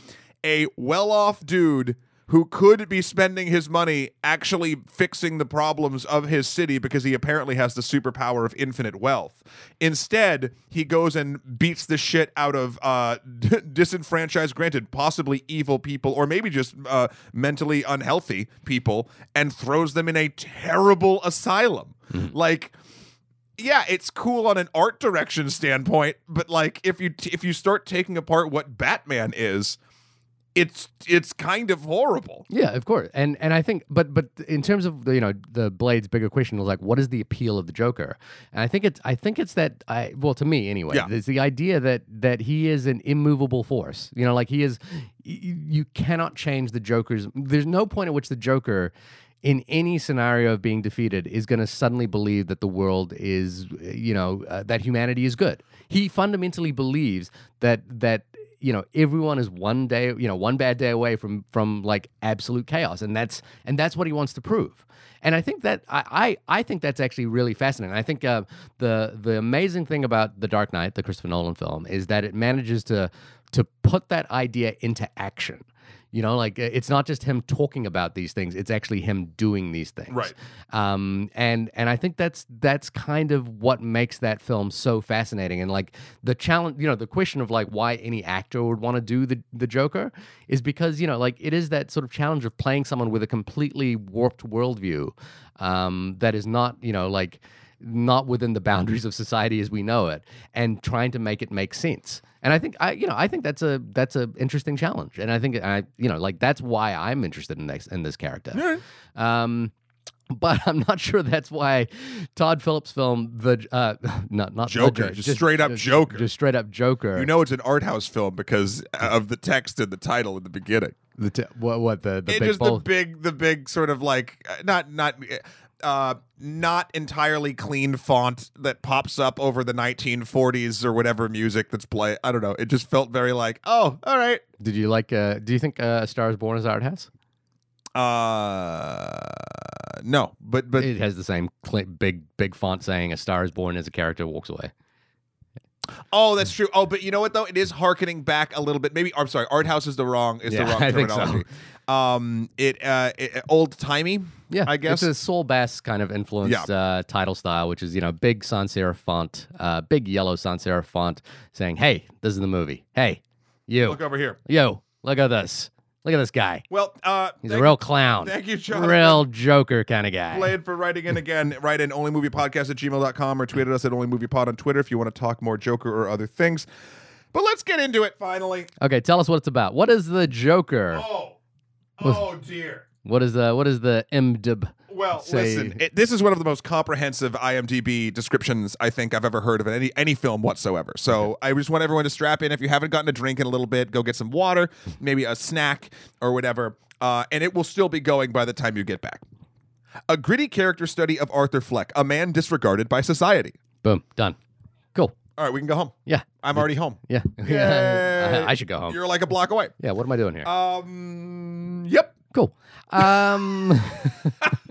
a well-off dude who could be spending his money actually fixing the problems of his city because he apparently has the superpower of infinite wealth. Instead, he goes and beats the shit out of uh, disenfranchised, granted, possibly evil people or maybe just uh, mentally unhealthy people, and throws them in a terrible asylum. Like yeah, it's cool on an art direction standpoint, but like if you if you start taking apart what Batman is, it's it's kind of horrible. Yeah, of course. And and I think but but in terms of the, you know the Blade's bigger question was like what is the appeal of the Joker? And I think it's I think it's that I well to me anyway, Yeah. it's the idea that that he is an immovable force. You know, like he is y- you cannot change the Joker's there's no point at which the Joker in any scenario of being defeated is going to suddenly believe that the world is you know uh, that humanity is good. He fundamentally believes that that you know everyone is one day you know one bad day away from from like absolute chaos and that's and that's what he wants to prove. And i think that i i, I think that's actually really fascinating. I think uh, the the amazing thing about the dark knight the christopher nolan film is that it manages to to put that idea into action you know like uh, it's not just him talking about these things it's actually him doing these things Right. um, and and I think that's that's kind of what makes that film so fascinating. And like the challenge, you know, the question of like why any actor would want to do the the Joker is because you know like it is that sort of challenge of playing someone with a completely warped worldview um, that is not you know like not within the boundaries of society as we know it and trying to make it make sense and i think i you know i think that's a that's a interesting challenge and i think i you know like that's why i'm interested in this in this character um but I'm not sure that's why Todd Phillips' film, the uh, not not Joker, Jo- just straight up Joker. just straight up Joker. You know it's an art house film because of the text and the title in the beginning. the t- what what the the it big just bowl. the big the big sort of like uh, not not uh not entirely clean font that pops up over the 1940s or whatever music that's play I don't know. It just felt very like, "Oh, all right." Did you like? Uh, do you think uh, A Star Is Born is art house? Uh no, but but it has the same cl- big big font saying "A Star Is Born" as a character walks away. Oh, that's true. Oh, but you know what though? It is harkening back a little bit. Maybe I'm sorry. Art house is the wrong is Yeah, the wrong I think so. terminology. Um, it uh, it, old timey. Yeah, I guess. it's a Saul Bass kind of influenced uh, title style, which is you know big sans serif font, uh, big yellow sans serif font, saying, "Hey, this is the movie. Hey, you, Look over here. yo, look at this. Look at this guy. Well, uh, He's a real clown. thank you, Jonathan. Real Joker kind of guy. Blade for writing in again. Write in onlymoviepodcast at gmail.com or tweet at us at onlymoviepod on Twitter if you want to talk more Joker or other things. But let's get into it finally. Okay, tell us what it's about. What is the Joker? Oh, oh dear. What is the what is the IMDb? Well, Say- listen, it, this is one of the most comprehensive IMDb descriptions I think I've ever heard of any any film whatsoever. So I just want everyone to strap in. If you haven't gotten a drink in a little bit, go get some water, maybe a snack or whatever, uh, and it will still be going by the time you get back. A gritty character study of Arthur Fleck, a man disregarded by society. Boom, done. Cool. All right, we can go home. Yeah, I'm already home. yeah. Yay. I, I should go home. You're like a block away. Yeah, what am I doing here? Um. Yep. Cool. Um,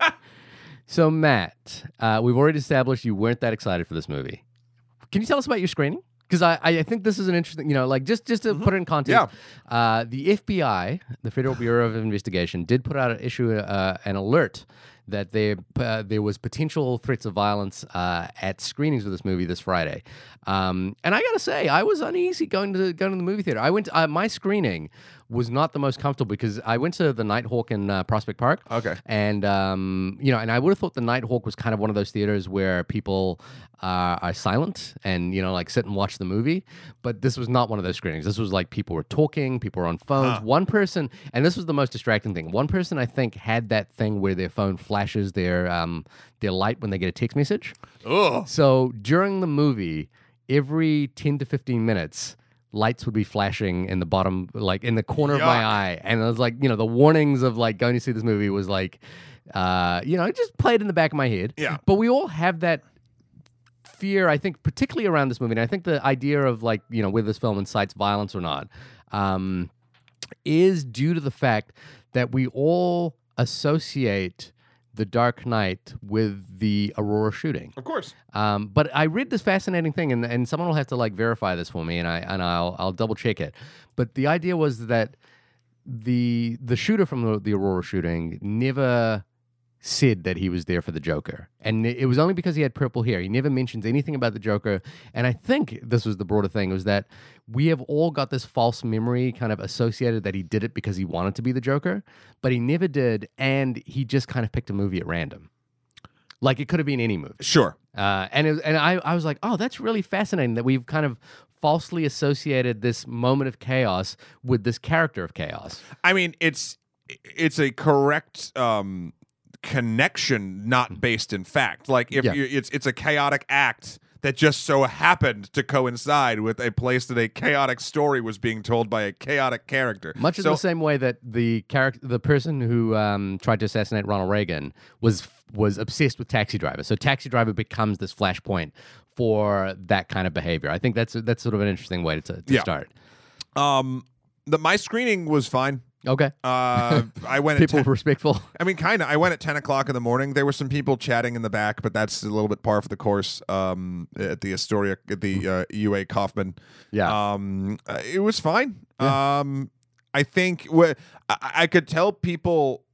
so Matt, uh, we've already established you weren't that excited for this movie. Can you tell us about your screening? Because I, I think this is an interesting, you know, like just just to put it in context, yeah. uh, the FBI, the Federal Bureau of Investigation, did put out an issue, uh, an alert that there uh, there was potential threats of violence uh, at screenings of this movie this Friday, um, and I gotta say I was uneasy going to going to the movie theater. I went uh, my screening was not the most comfortable because I went to the Nitehawk in uh, Prospect Park. Okay. And um, you know, and I would have thought the Nitehawk was kind of one of those theaters where people uh, are silent and you know, like sit and watch the movie. But this was not one of those screenings. This was like people were talking, people were on phones. One person, and this was the most distracting thing. One person, I think, had that thing where their phone flashes their um, their light when they get a text message. Ugh. So during the movie, every 10 to 15 minutes, lights would be flashing in the bottom, like in the corner of my Yuck. eye. And it was like, you know, the warnings of like going to see this movie was like, uh, you know, it just played in the back of my head. Yeah. But we all have that fear, I think, particularly around this movie. And I think the idea of like, you know, whether this film incites violence or not, um, is due to the fact that we all associate the Dark Knight with the Aurora shooting. Of course. Um, but I read this fascinating thing, and, and someone will have to like verify this for me, and I and I'll I'll double check it. But the idea was that the the shooter from the, the Aurora shooting never said that he was there for the Joker, and it was only because he had purple hair. He never mentions anything about the Joker, and I think this was the broader thing was that we have all got this false memory kind of associated that he did it because he wanted to be the Joker, but he never did, and he just kind of picked a movie at random. Like it could have been any movie. Sure. Uh, and it, and I, I was like, oh, that's really fascinating that we've kind of falsely associated this moment of chaos with this character of chaos. I mean, it's it's a correct um, connection, not based in fact. Like if Yeah. you, it's it's a chaotic act that just so happened to coincide with a place that a chaotic story was being told by a chaotic character. Much in the same way that the character, the person who um, tried to assassinate Ronald Reagan, was was obsessed with Taxi Driver. So Taxi Driver becomes this flashpoint for that kind of behavior. I think that's that's sort of an interesting way to, to Yeah. start. um, the my screening was fine. Okay, Uh, I went. At people 10, respectful. I mean, kind of. I went at ten o'clock in the morning. There were some people chatting in the back, but that's a little bit par for the course. Um, at the Astoria, at the uh, UA Kaufman. Yeah, Um, uh, it was fine. Um, I think wh- I, I could tell people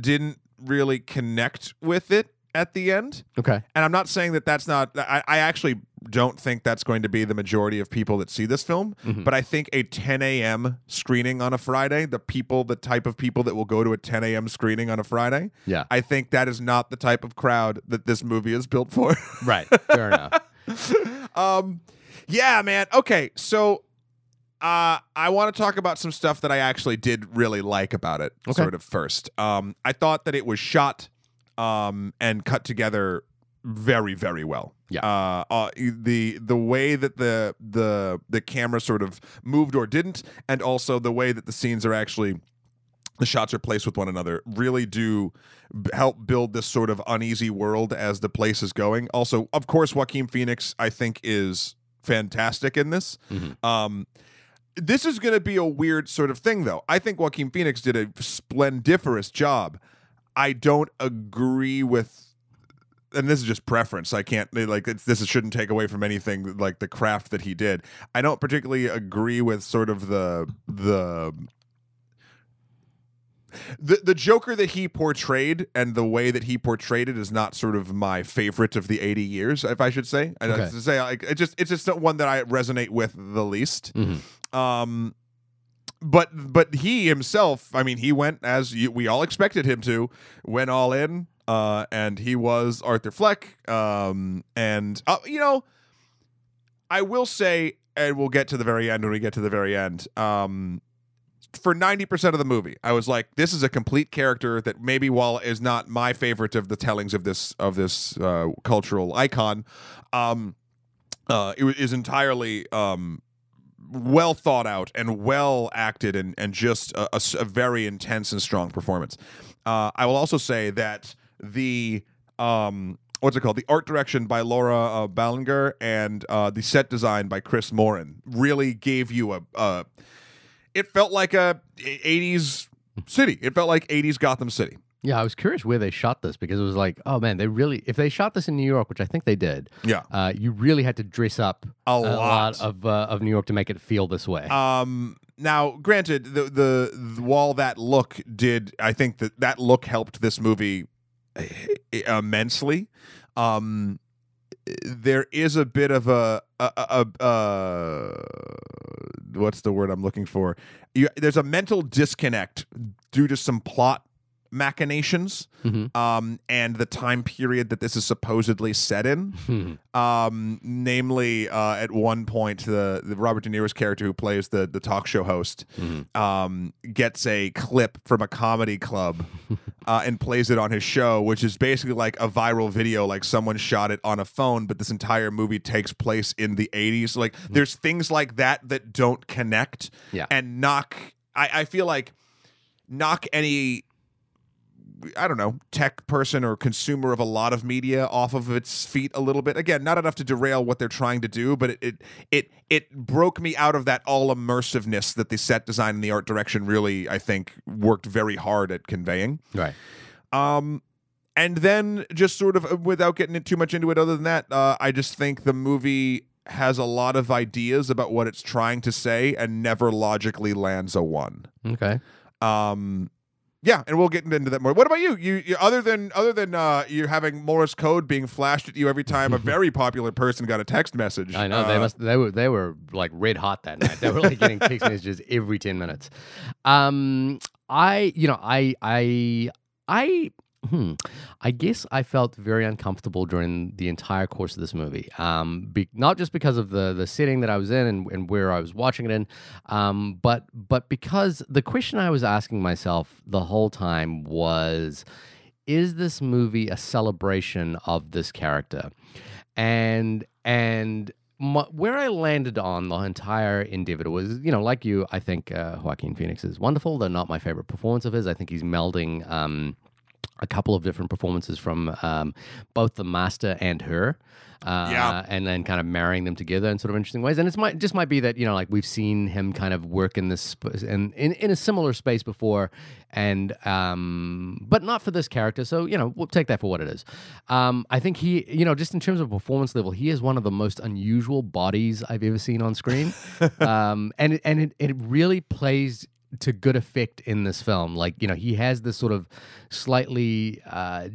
didn't really connect with it at the end, okay, and I'm not saying that that's not. I, I actually don't think that's going to be the majority of people that see this film. Mhm. But I think a 10 a.m. screening on a Friday, the people, the type of people that will go to a 10 a.m. screening on a Friday, yeah, I think that is not the type of crowd that this movie is built for. right, fair enough. um yeah man okay so uh i want to talk about some stuff that i actually did really like about it Okay. sort of first um i thought that it was shot um and cut together very very well Yeah. uh, uh the the way that the the the camera sort of moved or didn't and also the way that the scenes are actually the shots are placed with one another really do help build this sort of uneasy world as the place is going. Also, of course, Joaquin Phoenix I think is fantastic in this. Mhm. Um, this is going to be a weird sort of thing, though. I think Joaquin Phoenix did a splendiferous job. I don't agree with, and this is just preference. I can't like it's, this shouldn't take away from anything like the craft that he did. I don't particularly agree with sort of the the the the Joker that he portrayed and the way that he portrayed it is not sort of my favorite of the 80 years, if I should say. I Okay. to say like it just it's just one that I resonate with the least. Mhm. Um but but he himself, I mean, he went as you, we all expected him to, went all in, uh, and he was Arthur Fleck. Um, and uh, you know, I will say, and we'll get to the very end when we get to the very end. Um, for 90% of the movie i was like this is a complete character that maybe while is not my favorite of the tellings of this of this uh, cultural icon um uh it is entirely um well thought out and well acted and and just a very intense and strong performance uh i will also say that the um what's it called the art direction by laura uh, ballinger and uh the set design by Kris Moran really gave you a, a it felt like a 80s city. It felt like 80s Gotham City. Yeah, I was curious where they shot this because it was like, oh man, they really if they shot this in New York, which I think they did, Yeah. uh, you really had to dress up A lot. of uh, of New York to make it feel this way. Um now granted the, the the while that look did I think that that look helped this movie immensely. Um there is a bit of a a, a, a, uh what's the word I'm looking for? You, there's a mental disconnect due to some plot machinations Mhm. um, and the time period that this is supposedly set in. Hmm. Um, namely, uh, at one point, the, the Robert De Niro's character who plays the the talk show host Mhm. um, gets a clip from a comedy club uh, and plays it on his show, which is basically like a viral video, like someone shot it on a phone, but this entire movie takes place in the 80s. Like, there's things like that that don't connect Yeah. and knock. I, I feel like knock any I don't know, tech person or consumer of a lot of media off of its feet a little bit. Again, not enough to derail what they're trying to do, but it it it, it broke me out of that all immersiveness that the set design and the art direction really, I think, worked very hard at conveying. Right. Um, and then just sort of uh, without getting too much into it, other than that, uh, I just think the movie has a lot of ideas about what it's trying to say and never logically lands a one. Okay. Um, yeah, and we'll get into that more. What about you? You, you other than other than uh, you having Morse code being flashed at you every time a very popular person got a text message. I know they uh, must. They were. They were like red hot that night. They were like getting text messages every ten minutes. Um, I, you know, I, I, I. Hmm. I guess I felt very uncomfortable during the entire course of this movie. Um, be, not just because of the the setting that I was in and, and where I was watching it in, um, but but because the question I was asking myself the whole time was, is this movie a celebration of this character? And and my, where I landed on the entire endeavor was, you know, like you, I think uh, Joaquin Phoenix is wonderful. They're not my favorite performance of his. I think he's melding um, a couple of different performances from um, both the master and her. Uh, Yeah. and then kind of marrying them together in sort of interesting ways. And it's might just might be that you know, like we've seen him kind of work in this sp- in, in in a similar space before, and um, but not for this character. So you know, we'll take that for what it is. Um, I think he, you know, just in terms of performance level, he is one of the most unusual bodies I've ever seen on screen, um, and and it, it really plays to good effect in this film. Like you know, he has this sort of slightly uh,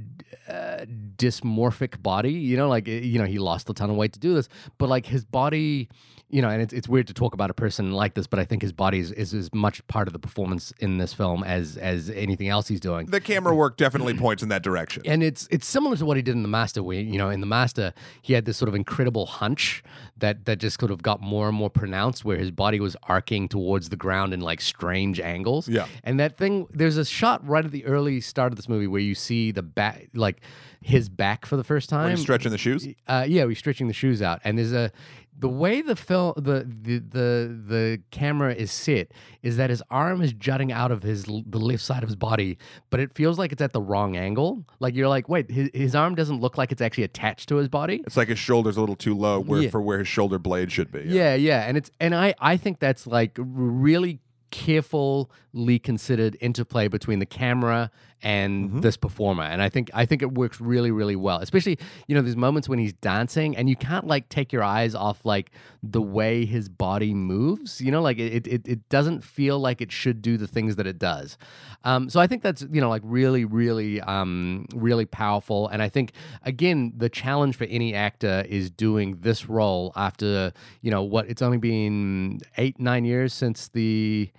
uh, dysmorphic body. You know, like you know, he lost a ton of weight to do this, but like his body. You know, and it's, it's weird to talk about a person like this, but I think his body is, is as much part of the performance in this film as as anything else he's doing The camera work definitely points in that direction. and it's it's similar to what he did in the master where you know in the master he had this sort of incredible hunch that that just sort of got more and more pronounced where his body was arcing towards the ground in like strange angles Yeah. and that thing there's a shot right at the early start of this movie where you see the back like his back for the first Are time you stretching the shoes? uh, yeah, we're stretching the shoes out, and there's a the way the film the, the the the camera is set is that his arm is jutting out of his the left side of his body, but it feels like it's at the wrong angle. Like you're like, wait, his, his arm doesn't look like it's actually attached to his body. It's like his shoulder's a little too low where, Yeah. for where his shoulder blade should be. Yeah, yeah, and it's and I I think that's like really carefully considered interplay between the camera and this performer and i think i think it works really really well especially you know there's moments when he's dancing and you can't like take your eyes off like the way his body moves you know like it it, it doesn't feel like it should do the things that it does. Um, so i think that's you know like really really um, really powerful and i think again the challenge for any actor is doing this role after you know what it's only been eight nine years since the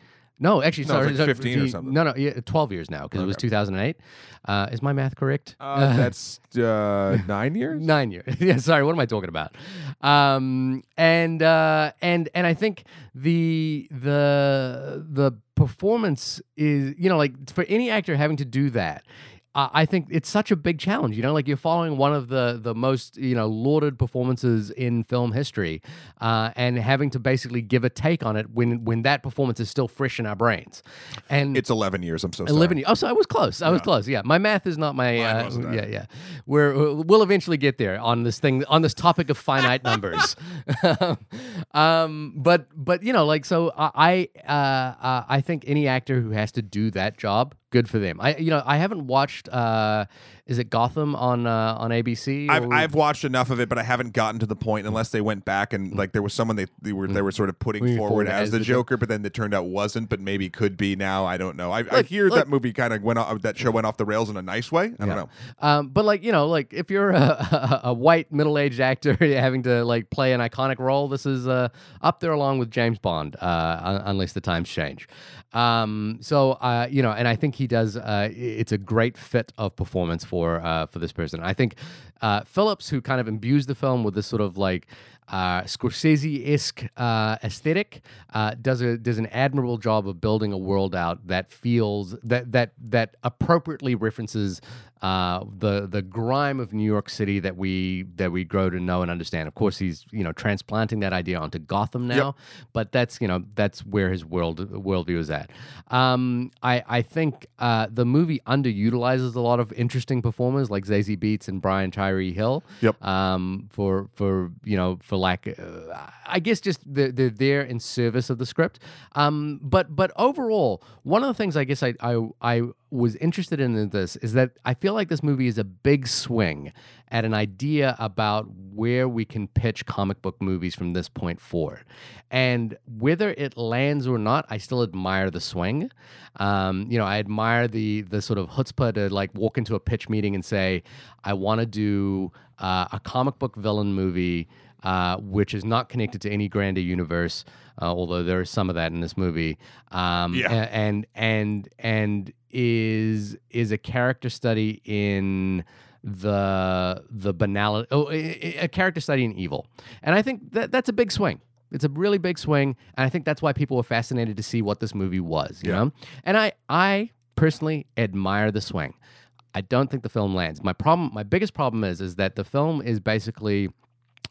No, actually, No, it's sorry, like sorry, 15 or the- something. No, no, yeah, twelve years now because it was Okay. two thousand and eight. Uh, is my math correct? Uh, that's uh, nine years. Nine years. yeah, sorry. What am I talking about? Um, and uh, and and I think the the the performance is you know like for any actor having to do that. Uh, I think it's such a big challenge, you know. Like you're following one of the the most you know lauded performances in film history, uh, and having to basically give a take on it when when that performance is still fresh in our brains. And It's eleven years. I'm so sorry. 11 years. Oh, so I was close. I was close. Yeah. My math is not my. Uh, yeah, yeah. We're, we'll eventually get there on this thing, on this topic of finite numbers. um, but, but, you know, like, so I, I, uh, uh, I think any actor who has to do that job, good for them. I, you know, I haven't watched, uh, is it Gotham on, uh, on ABC? I've, or- I've watched enough of it, but I haven't gotten to the point unless they went back and like there was someone they, they were they were sort of putting Moving forward, forward as, as the the Jo- Joker, but then it turned out wasn't, but maybe could be now. I don't know. I, I hear look. that movie kind of went off, that show went off the rails in a nice way. I don't Yeah. know. Um, but like you know, like if you're a, a, a white middle-aged actor having to like play an iconic role, this is uh, up there along with James Bond, uh, unless the times change. Um, so uh, you know, and I think he does. Uh, it's a great fit of performance for uh, for this person. I think uh, Phillips, who kind of imbues the film with this sort of like uh, Scorsese-esque uh, aesthetic, uh, does a does an admirable job of building a world out that feels that that that appropriately references uh, the the grime of New York City that we that we grow to know and understand. Of course, he's you know transplanting that idea onto Gotham now, but that's you know that's where his world worldview is at. Um, I I think uh, the movie underutilizes a lot of interesting performers like Zazie Beetz and Brian Tyree Hill. Yep. Um, for for you know for lack, uh, I guess just they're, they're there in service of the script. Um, but but overall, one of the things I guess I I I was interested in this is that I feel like this movie is a big swing at an idea about where we can pitch comic book movies from this point forward. And whether it lands or not, I still admire the swing. Um, you know, I admire the the sort of chutzpah to like walk into a pitch meeting and say, I want to do uh, a comic book villain movie uh, which is not connected to any grander universe, uh, although there is some of that in this movie. Um, Yeah. and and and is is a character study in the the banality. Oh, a, character study in evil, and I think that that's a big swing. It's a really big swing, and I think that's why people were fascinated to see what this movie was. You Yeah. know, and I I personally admire the swing. I don't think the film lands. My problem, my biggest problem is, is that the film is basically,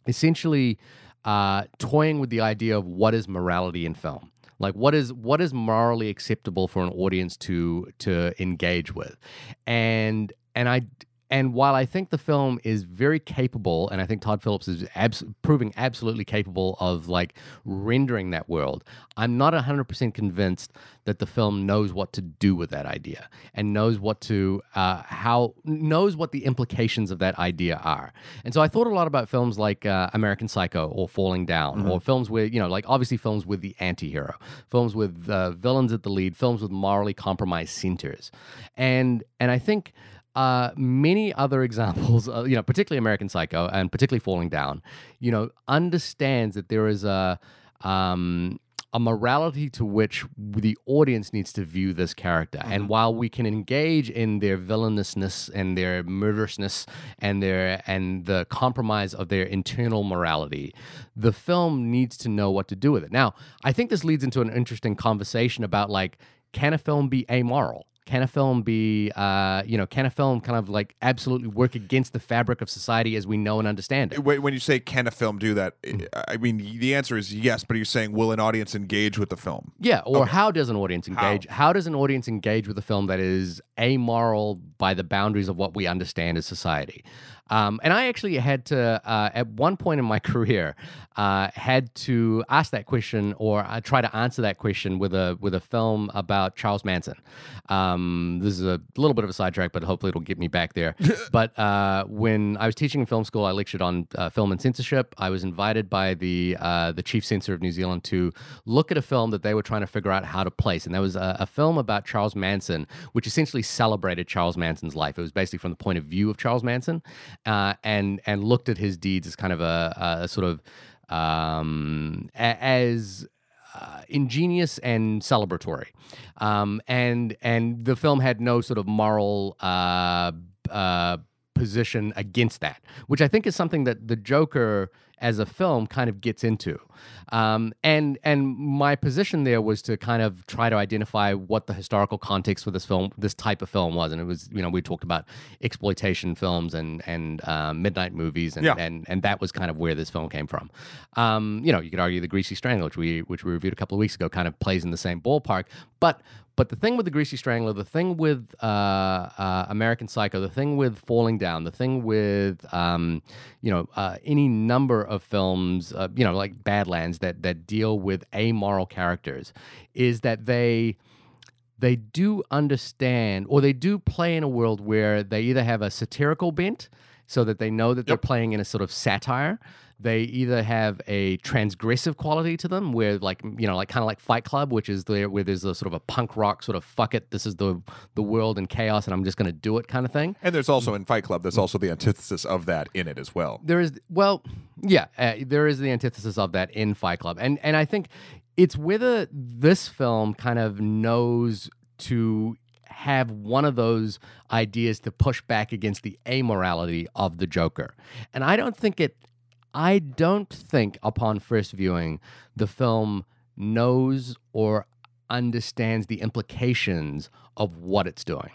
essentially, uh, toying with the idea of what is morality in film. Like what is what is morally acceptable for an audience to to engage with, and and I and while I think the film is very capable, and I think Todd Phillips is abs- proving absolutely capable of like rendering that world, I'm not 100% convinced that the film knows what to do with that idea and knows what to uh, how knows what the implications of that idea are. And so I thought a lot about films like uh, American Psycho or Falling Down, or films where you know, like obviously films with the anti-hero, films with uh, villains at the lead, films with morally compromised centers, and and I think uh, many other examples, uh, you know, particularly American Psycho and particularly Falling Down, you know, understands that there is a um, a morality to which the audience needs to view this character. And while we can engage in their villainousness and their murderousness and their and the compromise of their internal morality, the film needs to know what to do with it. Now, I think this leads into an interesting conversation about like, can a film be amoral? Can a film be, uh, you know, can a film kind of like absolutely work against the fabric of society as we know and understand it? When when you say can a film do that, Mm. I mean the answer is yes. But you're saying will an audience engage with the film? Yeah, or how does an audience engage? How? does an audience engage with a film that is amoral by the boundaries of what we understand as society? Um, and I actually had to, uh, at one point in my career, uh, had to ask that question or uh, try to answer that question with a with a film about Charles Manson. Um, this is a little bit of a sidetrack, but hopefully it'll get me back there. but uh, when I was teaching in film school, I lectured on uh, film and censorship. I was invited by the uh, the chief censor of New Zealand to look at a film that they were trying to figure out how to place, and that was a, a film about Charles Manson, which essentially celebrated Charles Manson's life. It was basically from the point of view of Charles Manson, uh, and and looked at his deeds as kind of a, a sort of um, a- as uh, ingenious and celebratory, um, and and the film had no sort of moral. Uh, uh, position against that, which I think is something that the Joker as a film kind of gets into. Um, and and my position there was to kind of try to identify what the historical context for this film, this type of film was. And it was, you know, we talked about exploitation films and and um, midnight movies, and, Yeah. and and that was kind of where this film came from. Um, you know, you could argue the Greasy Strangler, which we which we reviewed a couple of weeks ago, kind of plays in the same ballpark, but. But the thing with the Greasy Strangler, the thing with uh, uh, American Psycho, the thing with Falling Down, the thing with um, you know uh, any number of films, uh, you know like Badlands that that deal with amoral characters, is that they they do understand or they do play in a world where they either have a satirical bent so that they know that they're playing in a sort of satire they either have a transgressive quality to them where like you know like kind of like fight club which is there where there's a sort of a punk rock sort of fuck it this is the the world in chaos and i'm just going to do it kind of thing. And there's also in Fight Club, there's also the antithesis of that in it as well. there is well yeah uh, there is the antithesis of that in fight club. And and i think it's whether this film kind of knows to have one of those ideas to push back against the amorality of the joker. And i don't think it i don't think upon first viewing the film knows or understands the implications of what it's doing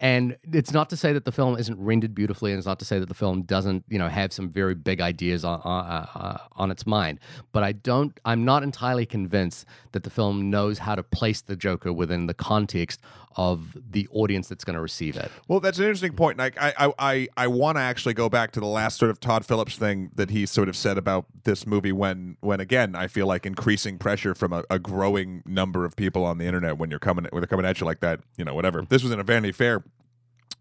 and it's not to say that the film isn't rendered beautifully, and it's not to say that the film doesn't, you know, have some very big ideas on uh, uh, on its mind. But I don't, I'm not entirely convinced that the film knows how to place the Joker within the context of the audience that's going to receive it. Well, that's an interesting point. Like, I, I, I, I want to actually go back to the last sort of Todd Phillips thing that he sort of said about this movie. When, when again, I feel like increasing pressure from a, a growing number of people on the internet when you're coming, when they're coming at you like that. You know, whatever. This was in a Vanity Fair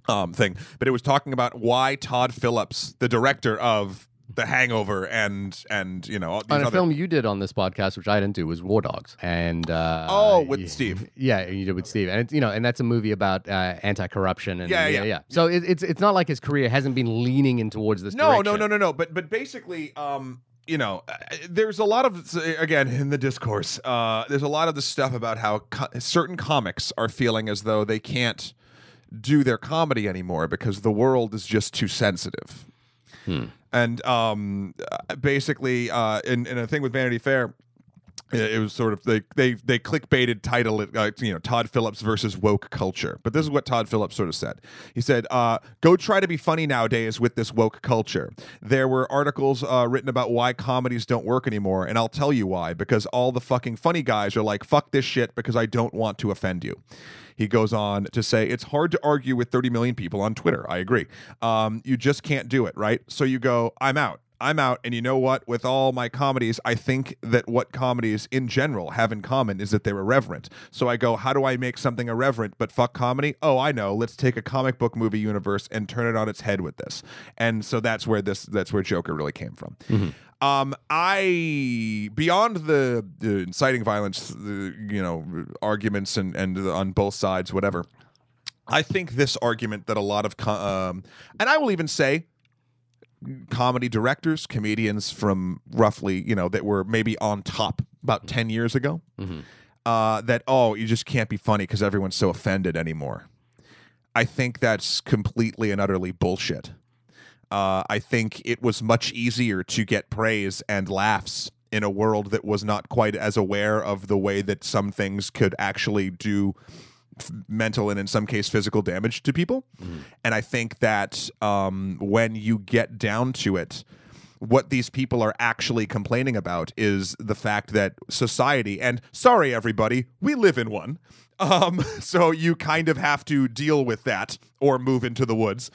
um, thing, but it was talking about why Todd Phillips, the director of The Hangover, and and you know, On a other, film you did on this podcast, which I didn't do, was War Dogs, and uh, Oh, with y- Steve. Yeah, you did with Steve, and it's, you know, and that's a movie about uh, anti-corruption, and Yeah, yeah. yeah. So it, it's it's not like his career hasn't been leaning in towards this. No, no, direction. no, no, no. But but basically, um, you know, uh, there's a lot of again in the discourse. Uh, there's a lot of the stuff about how co- certain comics are feeling as though they can't do their comedy anymore because the world is just too sensitive. And um, basically, uh, in, in a thing with Vanity Fair, it was sort of they they they clickbaited title it uh, you know Todd Phillips versus woke culture. But this is what Todd Phillips sort of said. He said, uh, "Go try to be funny nowadays with this woke culture." There were articles uh, written about why comedies don't work anymore, and I'll tell you why. Because all the fucking funny guys are like, "Fuck this shit," because I don't want to offend you. He goes on to say, It's hard to argue with 30 million people on Twitter. I agree. Um, you just can't do it, right? So you go, I'm out. I'm out. And you know what? With all my comedies, I think that what comedies in general have in common is that they're irreverent. So I go, How do I make something irreverent but fuck comedy? Oh, I know. Let's take a comic book movie universe and turn it on its head with this. And so that's where this that's where Joker really came from. Um, I beyond the, the inciting violence, the you know arguments and and the, on both sides, whatever. I think this argument that a lot of um, and I will even say comedy directors, comedians from roughly you know that were maybe on top about ten years ago, uh, that oh you just can't be funny because everyone's so offended anymore. I think that's completely and utterly bullshit. Uh, I think it was much easier to get praise and laughs in a world that was not quite as aware of the way that some things could actually do f- mental and in some case physical damage to people. And I think that um, when you get down to it, what these people are actually complaining about is the fact that society and sorry everybody we live in one. Um, so you kind of have to deal with that or move into the woods.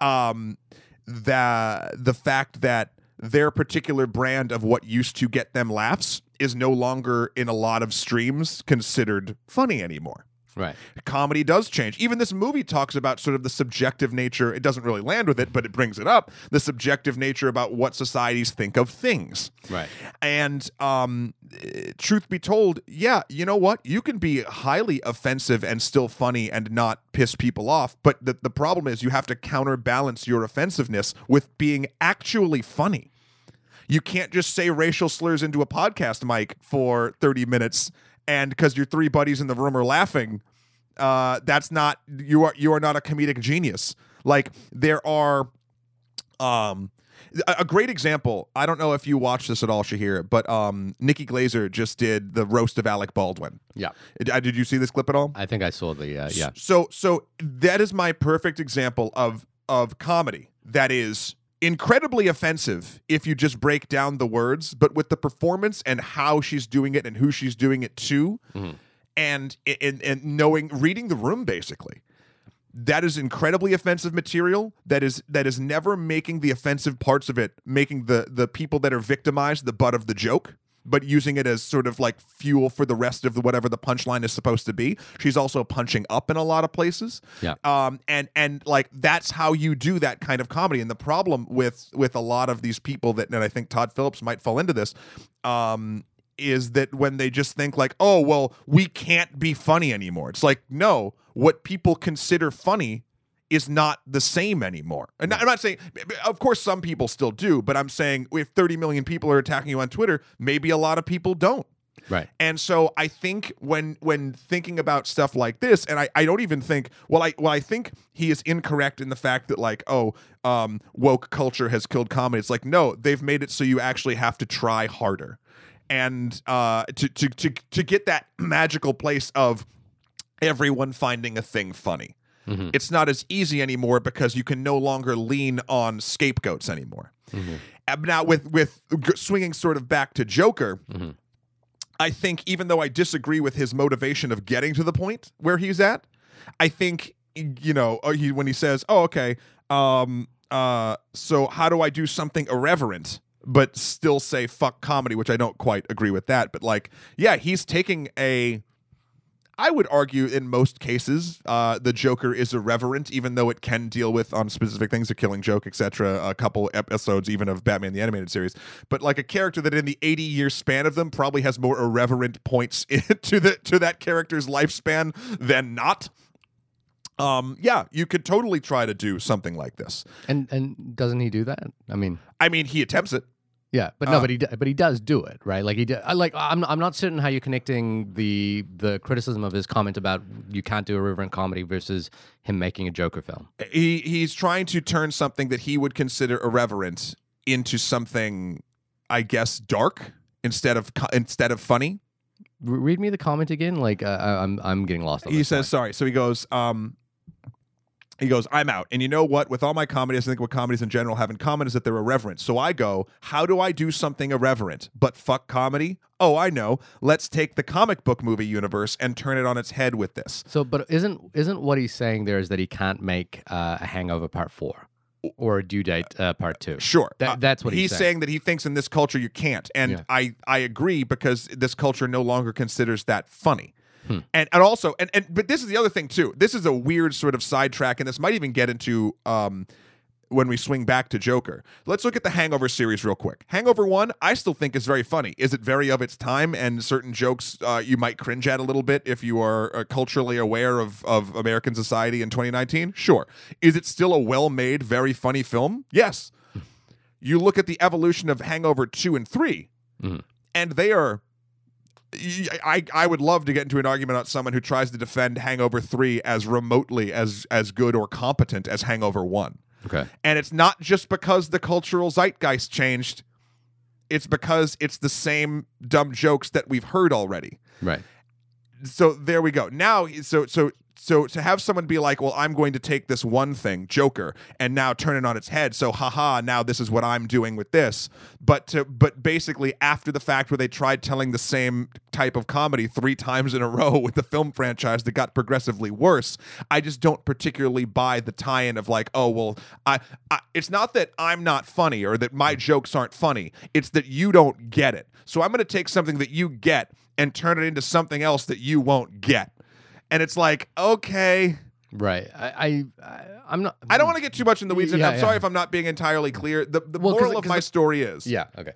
Um, the the fact that their particular brand of what used to get them laughs is no longer in a lot of streams considered funny anymore Right. comedy does change. Even this movie talks about sort of the subjective nature. It doesn't really land with it, but it brings it up. The subjective nature about what societies think of things. Right. And um, truth be told, yeah, you know what? You can be highly offensive and still funny and not piss people off. But the, the problem is you have to counterbalance your offensiveness with being actually funny. You can't just say racial slurs into a podcast mic for 30 minutes and because your three buddies in the room are laughing, uh, that's not you are you are not a comedic genius. Like there are um a great example. I don't know if you watched this at all, Shahir, but um, Nikki Glazer just did the roast of Alec Baldwin. Yeah. Uh, Did you see this clip at all? I think I saw the uh, yeah. So so that is my perfect example of of comedy that is incredibly offensive if you just break down the words, but with the performance and how she's doing it and who she's doing it to, Mhm. and and and knowing reading the room basically. That is incredibly offensive material. That is that is never making the offensive parts of it making the the people that are victimized the butt of the joke, but using it as sort of like fuel for the rest of the whatever the punchline is supposed to be. She's also punching up in a lot of places. Yeah. Um and and like that's how you do that kind of comedy. And the problem with with a lot of these people that and I think Todd Phillips might fall into this um is that when they just think like, "Oh, well, we can't be funny anymore." It's like, "No, what people consider funny is not the same anymore. And I'm not saying, of course, some people still do, but I'm saying if 30 million people are attacking you on Twitter, maybe a lot of people don't. Right. And so I think when when thinking about stuff like this, and I, I don't even think well I well I think he is incorrect in the fact that like oh um woke culture has killed comedy. It's like no, they've made it so you actually have to try harder, and uh to to to to get that magical place of everyone finding a thing funny. Mhm. It's not as easy anymore because you can no longer lean on scapegoats anymore. Mhm. Uh, Now with with swinging sort of back to Joker, Mhm. I think even though I disagree with his motivation of getting to the point where he's at, I think you know uh, he, when he says, "Oh, okay, um, uh, so how do I do something irreverent?" But still say fuck comedy, which I don't quite agree with that. But like, yeah, he's taking a I would argue in most cases, uh, the Joker is irreverent, even though it can deal with on specific things, a killing joke, etc. A couple episodes even of Batman the animated series, but like a character that in the eighty year span of them probably has more irreverent points to the to that character's lifespan than not. Um, yeah, you could totally try to do something like this. And and doesn't he do that? I mean, I mean, he attempts it. Yeah, but no, Uh, but he but he does do it, right? Like he I like I'm I'm not certain how you're connecting the the criticism of his comment about you can't do irreverent comedy versus him making a Joker film. He he's trying to turn something that he would consider irreverent into something, I guess, dark instead of instead of funny. Read me the comment again. Like uh, I'm I'm getting lost. On he says point. sorry. So he goes, um, he goes, I'm out. And you know what? With all my comedies, I think what comedies in general have in common is that they're irreverent. So I go, how do I do something irreverent? But fuck comedy? Oh, I know. Let's take the comic book movie universe and turn it on its head with this. So, but isn't isn't what he's saying there is that he can't make uh, a Hangover Part Four or a Due Date uh, Part Two? Sure. That- Uh, that's what he's saying. he's saying. that he thinks in this culture you can't. And Yeah. I, I agree because this culture no longer considers that funny. Hmm. And and also and, and but this is the other thing too. This is a weird sort of sidetrack, and this might even get into um when we swing back to Joker. Let's look at the Hangover series real quick. Hangover 1, I still think is very funny. Is it very of its time and certain jokes uh, you might cringe at a little bit if you are uh, culturally aware of, of American society in 2019? Sure. Is it still a well made, very funny film? Yes. You look at the evolution of Hangover 2 and 3, Mhm. and they are. I, I would love to get into an argument about someone who tries to defend Hangover 3 as remotely as as good or competent as Hangover 1. Okay. And it's not just because the cultural zeitgeist changed. It's because it's the same dumb jokes that we've heard already. Right. So there we go. Now so so so to have someone be like, "Well, I'm going to take this one thing, Joker, and now turn it on its head." So haha, now this is what I'm doing with this. But to but basically after the fact where they tried telling the same type of comedy 3 times in a row with the film franchise that got progressively worse, I just don't particularly buy the tie-in of like, "Oh, well, I, I it's not that I'm not funny or that my jokes aren't funny. It's that you don't get it. So I'm going to take something that you get and turn it into something else that you won't get." And it's like, okay, Right. I, I, I'm not. I don't want to get too much in the weeds, and Yeah, I'm yeah. sorry if I'm not being entirely clear. The, the Well, moral of my story is Yeah. Okay.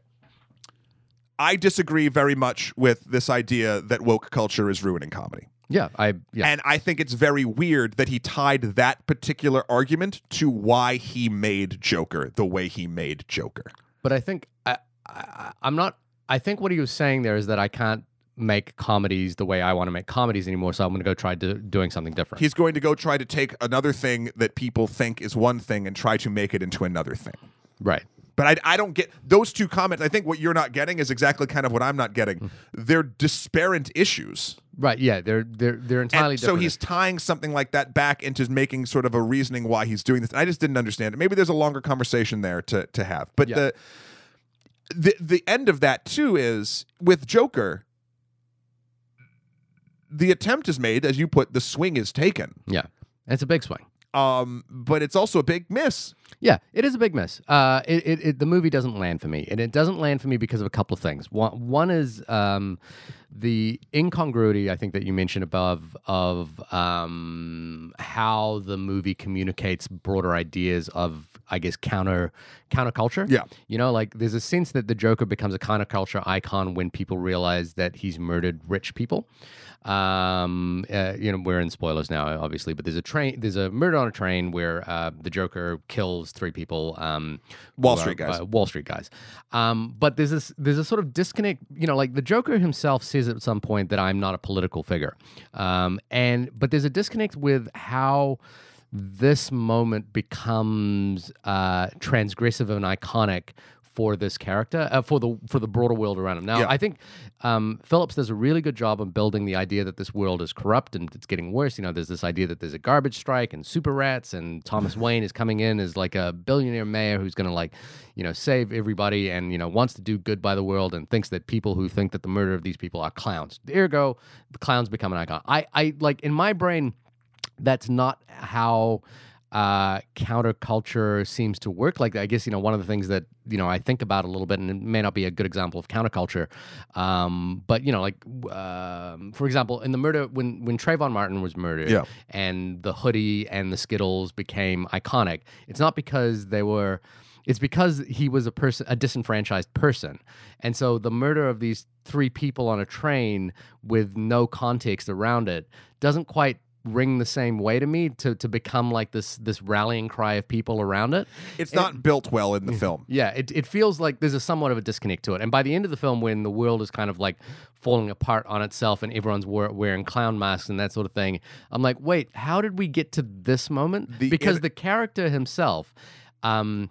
I disagree very much with this idea that woke culture is ruining comedy. Yeah. I. Yeah. And I think it's very weird that he tied that particular argument to why he made Joker the way he made Joker. But I think I, I, I'm not. I think what he was saying there is that I can't make comedies the way I want to make comedies anymore. So I'm going to go try do, doing something different. He's going to go try to take another thing that people think is one thing and try to make it into another thing. right. But I, I don't get those two comments. I think what you're not getting is exactly kind of what I'm not getting. Hmm. They're disparate issues. Right. Yeah. They're they're they're entirely And so he's tying something like that back into making sort of a reasoning why he's doing this. I just didn't understand it. Maybe there's a longer conversation there to to have. But Yeah. the the the end of that too is with Joker. The attempt is made, as you put, the swing is taken. yeah. It's a big swing. Um, but it's also a big miss. Yeah, it is a big miss. Uh, it, it, it the movie doesn't land for me, and it doesn't land for me because of a couple of things. One, one is um, the incongruity I think that you mentioned above of um, how the movie communicates broader ideas of, I guess, counter counterculture. Yeah. you know, like there's a sense that the Joker becomes a counterculture icon when people realize that he's murdered rich people. Um, uh, you know, we're in spoilers now, obviously, but there's a train, there's a murder on a train where uh, the Joker kills three people. Um, Wall Street are, guys. uh, Wall Street guys. Um, but there's this, there's a sort of disconnect. You know, like the Joker himself says at some point that I'm not a political figure, um, and but there's a disconnect with how this moment becomes uh, transgressive and iconic for this character, uh, for the for the broader world around him. Now, Yeah. I think um, Phillips does a really good job of building the idea that this world is corrupt and it's getting worse. You know, there's this idea that there's a garbage strike and super rats, and Thomas Wayne is coming in as like a billionaire mayor who's going to like, you know, save everybody and you know wants to do good by the world and thinks that people who think that the murder of these people are clowns. Ergo, the clowns become an icon. I, I like in my brain that's not how uh, counterculture seems to work. Like, I guess, you know, one of the things that, you know, I think about a little bit, and it may not be a good example of counterculture, um, but, you know, like, um, for example, in the murder, when, when Trayvon Martin was murdered Yeah. and the hoodie and the Skittles became iconic, it's not because they were. It's because he was a person, a disenfranchised person, and so the murder of these three people on a train with no context around it doesn't quite ring the same way to me to to become like this this rallying cry of people around it. It's not built well in the film. Yeah, it, it feels like there's a somewhat of a disconnect to it. And by the end of the film, when the world is kind of like falling apart on itself and everyone's wear, wearing clown masks and that sort of thing, I'm like, wait, how did we get to this moment? The because the character himself, um,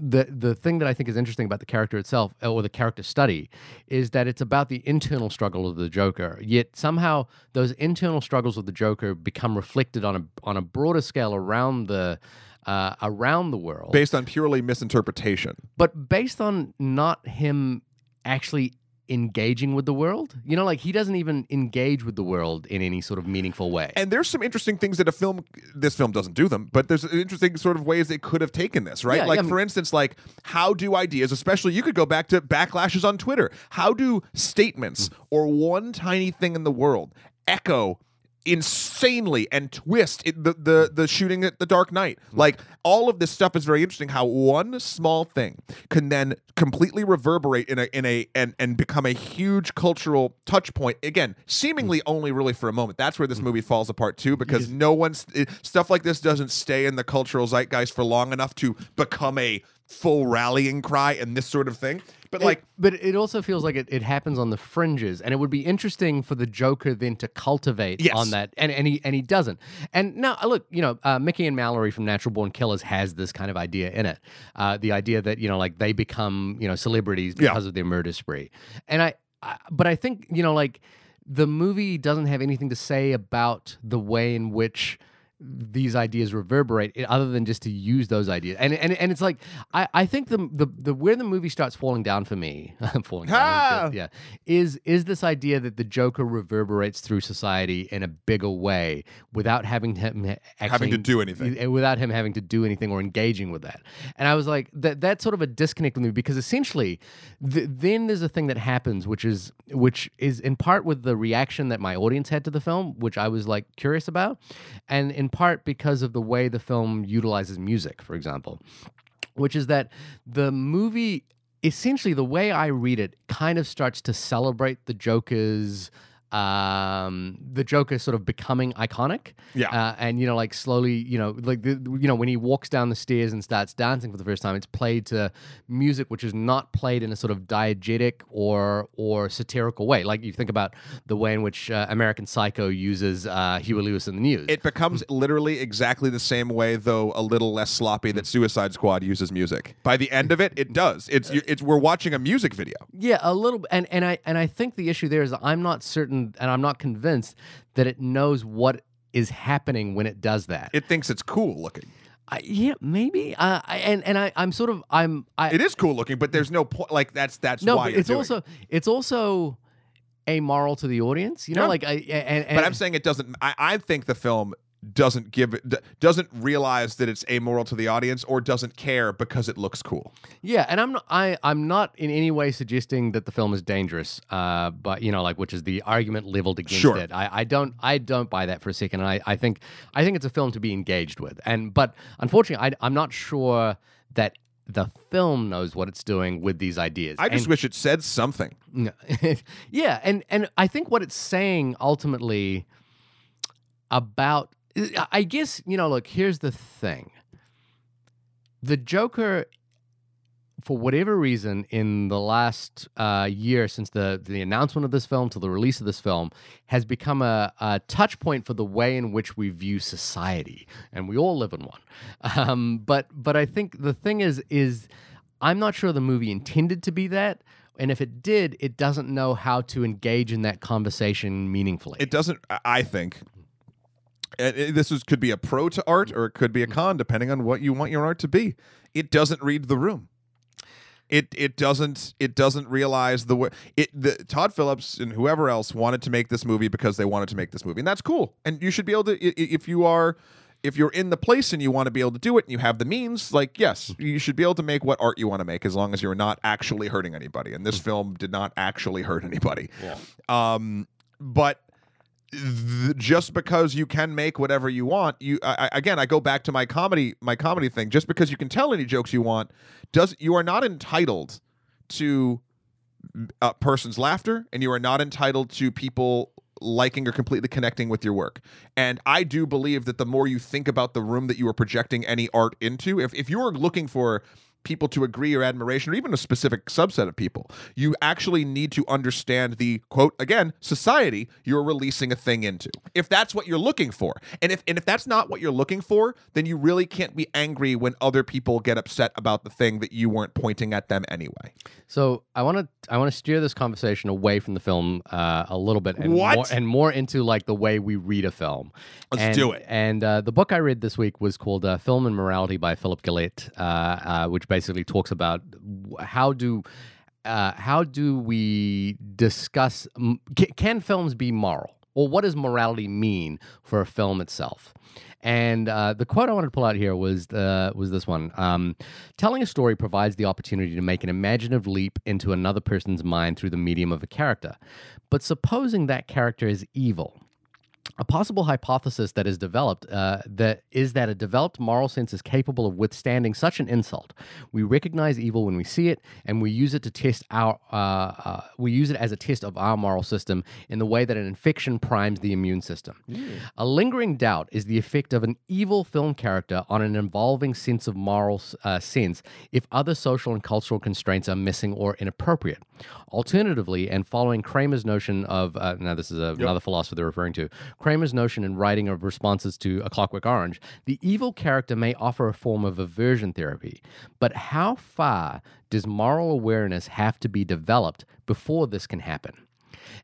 the the thing that I think is interesting about the character itself or the character study is that it's about the internal struggle of the Joker. Yet somehow those internal struggles of the Joker become reflected on a on a broader scale around the uh, around the world Based on purely misinterpretation. but based on not him actually engaging with the world. You know, like he doesn't even engage with the world in any sort of meaningful way. And there's some interesting things that a film, this film doesn't do them, but there's interesting sort of ways they could have taken this, right? Yeah, like, yeah, I for instance, like how do ideas, especially you could go back to backlashes on Twitter, how do statements Mm. or one tiny thing in the world echo insanely and twist it, the, the the shooting at the dark knight. Mm. like all of this stuff is very interesting how one small thing can then completely reverberate in a in a and and become a huge cultural touch point again seemingly only really for a moment. That's where this movie falls apart too because no one's it, stuff like this doesn't stay in the cultural zeitgeist for long enough to become a full rallying cry and this sort of thing but like It- but it also feels like it, it happens on the fringes, and it would be interesting for the Joker then to cultivate Yes. on that, and and he and he doesn't. And now uh, look, you know, uh, Mickey and Mallory from Natural Born Killers has this kind of idea in it, uh, the idea that you know, like they become you know celebrities Yeah. because of their murder spree, and I, I, but I think you know, like the movie doesn't have anything to say about the way in which these ideas reverberate other than just to use those ideas. And and, and it's like I, I think the, the the where the movie starts falling down for me falling down is good, yeah is is this idea that the joker reverberates through society in a bigger way without having him actually Having to do anything. without him having to do anything or engaging with that. And i was like that that's sort of a disconnect with me because essentially th- then there's a thing that happens which is which is in part with the reaction that my audience had to the film which i was like curious about. And in part because of the way the film utilizes music for example which is that the movie essentially the way i read it kind of starts to celebrate the joker's um, the Joker sort of becoming iconic. Yeah. Uh, and you know, like slowly, you know, like the, you know, when he walks down the stairs and starts dancing for the first time, it's played to music which is not played in a sort of diegetic or or satirical way. Like you think about the way in which uh, American Psycho uses uh, Huey Lewis and the News. It becomes literally exactly the same way, though a little less sloppy, that Suicide Squad uses music. By the end of it, it does. It's it's we're watching a music video. Yeah, a little, and and I and I think the issue there is I'm not certain, and I'm not convinced that it knows what is happening when it does that. It thinks it's cool looking. I, yeah, maybe. Uh, I, and and I I'm sort of I'm I It is cool looking, but there's no point. Like that's that's no, why it's also it's also amoral to the audience. You know, Yeah. like I and, and But I'm saying it doesn't. I, I think the film doesn't give it doesn't realize that it's amoral to the audience or doesn't care because it looks cool. Yeah, and I'm not I I'm not in any way suggesting that the film is dangerous. Uh, but you know, like which is the argument leveled against Sure. it. I, I don't I don't buy that for a second. And I, I think I think it's a film to be engaged with. And but unfortunately, I, I'm not sure that the film knows what it's doing with these ideas. I just And- wish it said something. yeah, and and I think what it's saying ultimately about I guess, you know, look, here's the thing. The Joker for whatever reason in the last uh, year since the the announcement of this film to the release of this film has become a, a touch point for the way in which we view society and we all live in one um, but but I think the thing is is I'm not sure the movie intended to be that and if it did it doesn't know how to engage in that conversation meaningfully It doesn't. I- I think. It- this is, could be a pro to art or it could be a mm-hmm. con, depending on what you want your art to be. It doesn't read the room. It it doesn't it doesn't realize the way it the Todd Phillips and whoever else wanted to make this movie because they wanted to make this movie and that's cool. And you should be able to if you are if you're in the place and you want to be able to do it and you have the means like yes mm-hmm. you should be able to make what art you want to make as long as you're not actually hurting anybody. And this mm-hmm. film did not actually hurt anybody. Um but just because you can make whatever you want you I, again i go back to my comedy my comedy thing. Just because you can tell any jokes you want does you are not entitled to a person's laughter and you are not entitled to people liking or completely connecting with your work. And i do believe that the more you think about the room that you are projecting any art into if, if you're looking for people to agree or admiration or even a specific subset of people you actually need to understand the quote again society you're releasing a thing into if that's what you're looking for and if and if that's not what you're looking for then you really can't be angry when other people get upset about the thing that you weren't pointing at them anyway So I want to I want to steer this conversation away from the film uh, a little bit and What? more and more into like the way we read a film. Let's And- do it. And uh, the book I read this week was called uh, "Film and Morality" by Philip Gillette, uh, uh, which basically talks about how do uh, how do we discuss can films be moral or what does morality mean for a film itself? And uh, the quote I wanted to pull out here was uh, was this one: um, "Telling a story provides the opportunity to make an imaginative leap into another person's mind through the medium of a character. But supposing that character is evil." A possible hypothesis that is developed uh, that is that a developed moral sense is capable of withstanding such an insult. We recognize evil when we see it, and we use it to test our. Uh, uh, we use it as a test of our moral system in the way that an infection primes the immune system. A lingering doubt is the effect of an evil film character on an evolving sense of moral uh, sense if other social and cultural constraints are missing or inappropriate. Alternatively, and following Kramer's notion of uh, now this is a, another philosopher they're referring to, Kramer's notion in writing of responses to A Clockwork Orange, the evil character may offer a form of aversion therapy. But how far does moral awareness have to be developed before this can happen?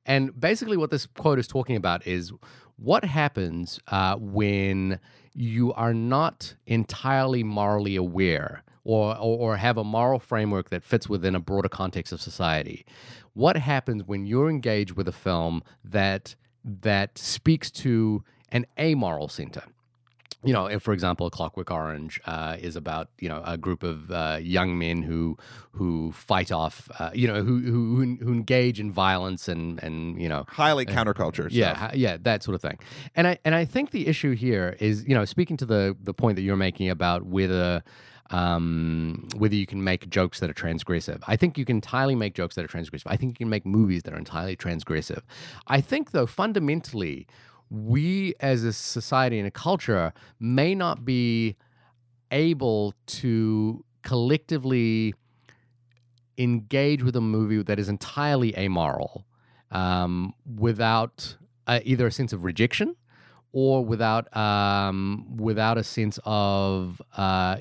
And basically, what this quote is talking about is what happens uh, when you are not entirely morally aware or, or, or have a moral framework that fits within a broader context of society. What happens when you're engaged with a film that that speaks to an amoral center? you know, if, for example, Clockwork Orange uh, is about you know a group of uh, young men who who fight off, uh, you know, who, who who engage in violence and and you know, highly counterculture yeah, stuff. yeah, that sort of thing. And I and I think the issue here is, you know, speaking to the the point that you're making about whether um, whether you can make jokes that are transgressive. I think you can entirely make jokes that are transgressive. I think you can make movies that are entirely transgressive. I think, though, fundamentally, we as a society and a culture may not be able to collectively engage with a movie that is entirely amoral um, without uh, either a sense of rejection or without um, without a sense of uh,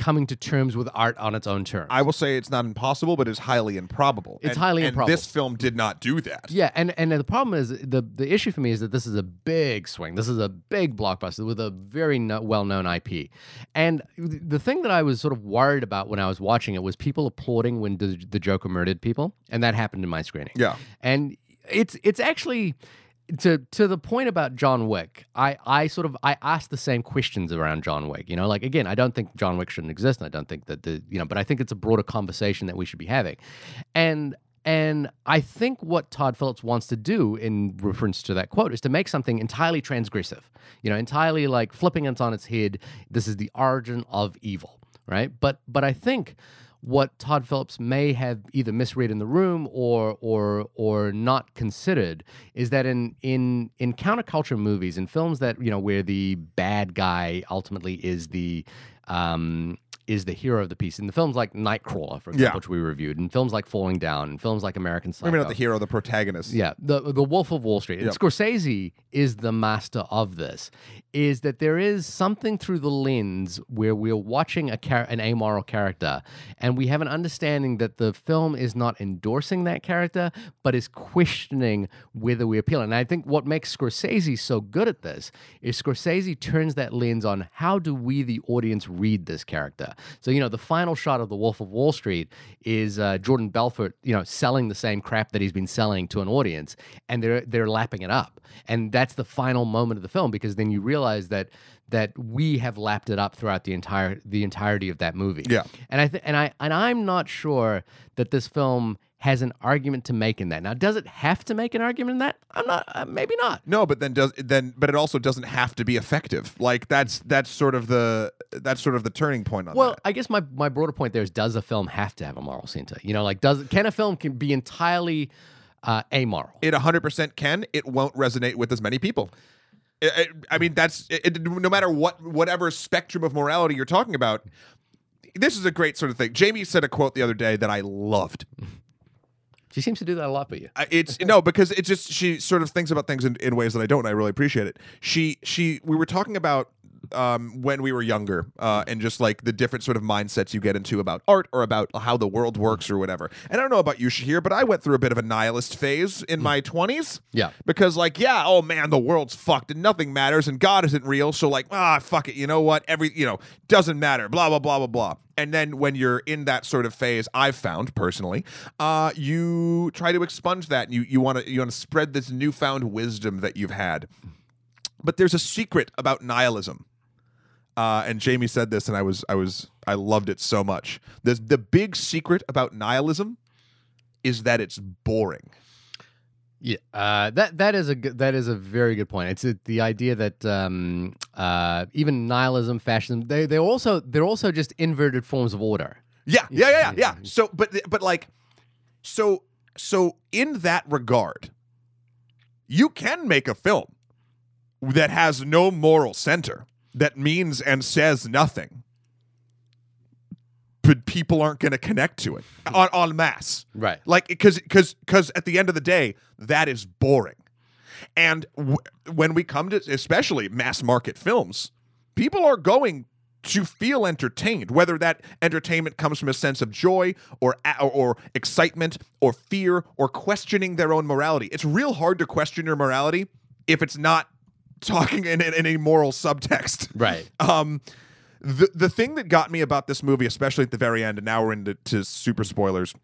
coming to terms with art on its own terms. I will say it's not impossible, but it's highly improbable. It's And- highly and improbable. This film did not do that. Yeah, and and the problem is the the issue for me is that this is a big swing. This is a big blockbuster with a very no, well known IP, and the thing that I was sort of worried about when I was watching it was people applauding when the, the Joker murdered people, and that happened in my screening. Yeah. and it's it's actually to to the point about John Wick. I I sort of I asked the same questions around John Wick. You know, like again, I don't think John Wick shouldn't exist, and I don't think that the you know, but I think it's a broader conversation that we should be having, and. And I think what Todd Phillips wants to do, in reference to that quote, is to make something entirely transgressive. You know, entirely like flipping it on its head. This is the origin of evil, right? But but I think what Todd Phillips may have either misread in the room or or or not considered is that in in in counterculture movies and films that you know where the bad guy ultimately is the um is the hero of the piece in the films like Nightcrawler for example Yeah. which we reviewed and films like Falling Down in films like American Psycho Maybe not the hero, the protagonist. yeah, the the Wolf of Wall Street. And Yep. Scorsese is the master of this. Is that there is something through the lens where we're watching a char- an amoral character, and we have an understanding that the film is not endorsing that character, but is questioning whether we appeal. And I think what makes Scorsese so good at this is Scorsese turns that lens on how do we, the audience, read this character. So you know, the final shot of the Wolf of Wall Street is uh, Jordan Belfort, you know, selling the same crap that he's been selling to an audience, and they're they're lapping it up, and that's the final moment of the film because then you realize that that we have lapped it up throughout the entire the entirety of that movie. Yeah. and I th- and I and I'm not sure that this film has an argument to make in that. Now, does it have to make an argument in that? I'm not. Uh, maybe not. No, but then does then but it also doesn't have to be effective. Like that's that's sort of the that's sort of the turning point on that. Well, that. I guess my, my broader point there is: Does a film have to have a moral center? You know, like does can a film can be entirely uh, amoral? It 100% can. It won't resonate with as many people. I- I- mean, that's it, no matter what whatever spectrum of morality you're talking about. This is a great sort of thing. Jamie said a quote the other day that I loved. She seems to do that a lot for you. I- it's no because it's just she sort of thinks about things in, in ways that I don't and I really appreciate it. She she we were talking about um when we were younger uh and just like the different sort of mindsets you get into about art or about how the world works or whatever. And I don't know about you Shahir, but I went through a bit of a nihilist phase in my 20s. Yeah. Because like yeah, oh man, the world's fucked and nothing matters and God isn't real, so like ah fuck it, you know what? Every you know, doesn't matter, blah blah blah blah blah. And then when you're in that sort of phase, I've found personally, uh, you try to expunge that. And you you want to you want to spread this newfound wisdom that you've had. But there's a secret about nihilism. Uh, and Jamie said this, and I was I was I loved it so much. The the big secret about nihilism is that it's boring. Yeah, uh, that that is a good, that is a very good point. It's the idea that um, uh, even nihilism, fascism, they they also they're also just inverted forms of order. Yeah, yeah, yeah, yeah, yeah. So, but but like, so so in that regard, you can make a film that has no moral center that means and says nothing, but people aren't going to connect to it on en masse. Right. Like because because because at the end of the day, that is boring. And w- when we come to especially mass market films, people are going to feel entertained, whether that entertainment comes from a sense of joy or or, or excitement or fear or questioning their own morality. It's real hard to question your morality if it's not talking in, in, in a moral subtext. Right. Um, the the thing that got me about this movie, especially at the very end, and now we're into to super spoilers.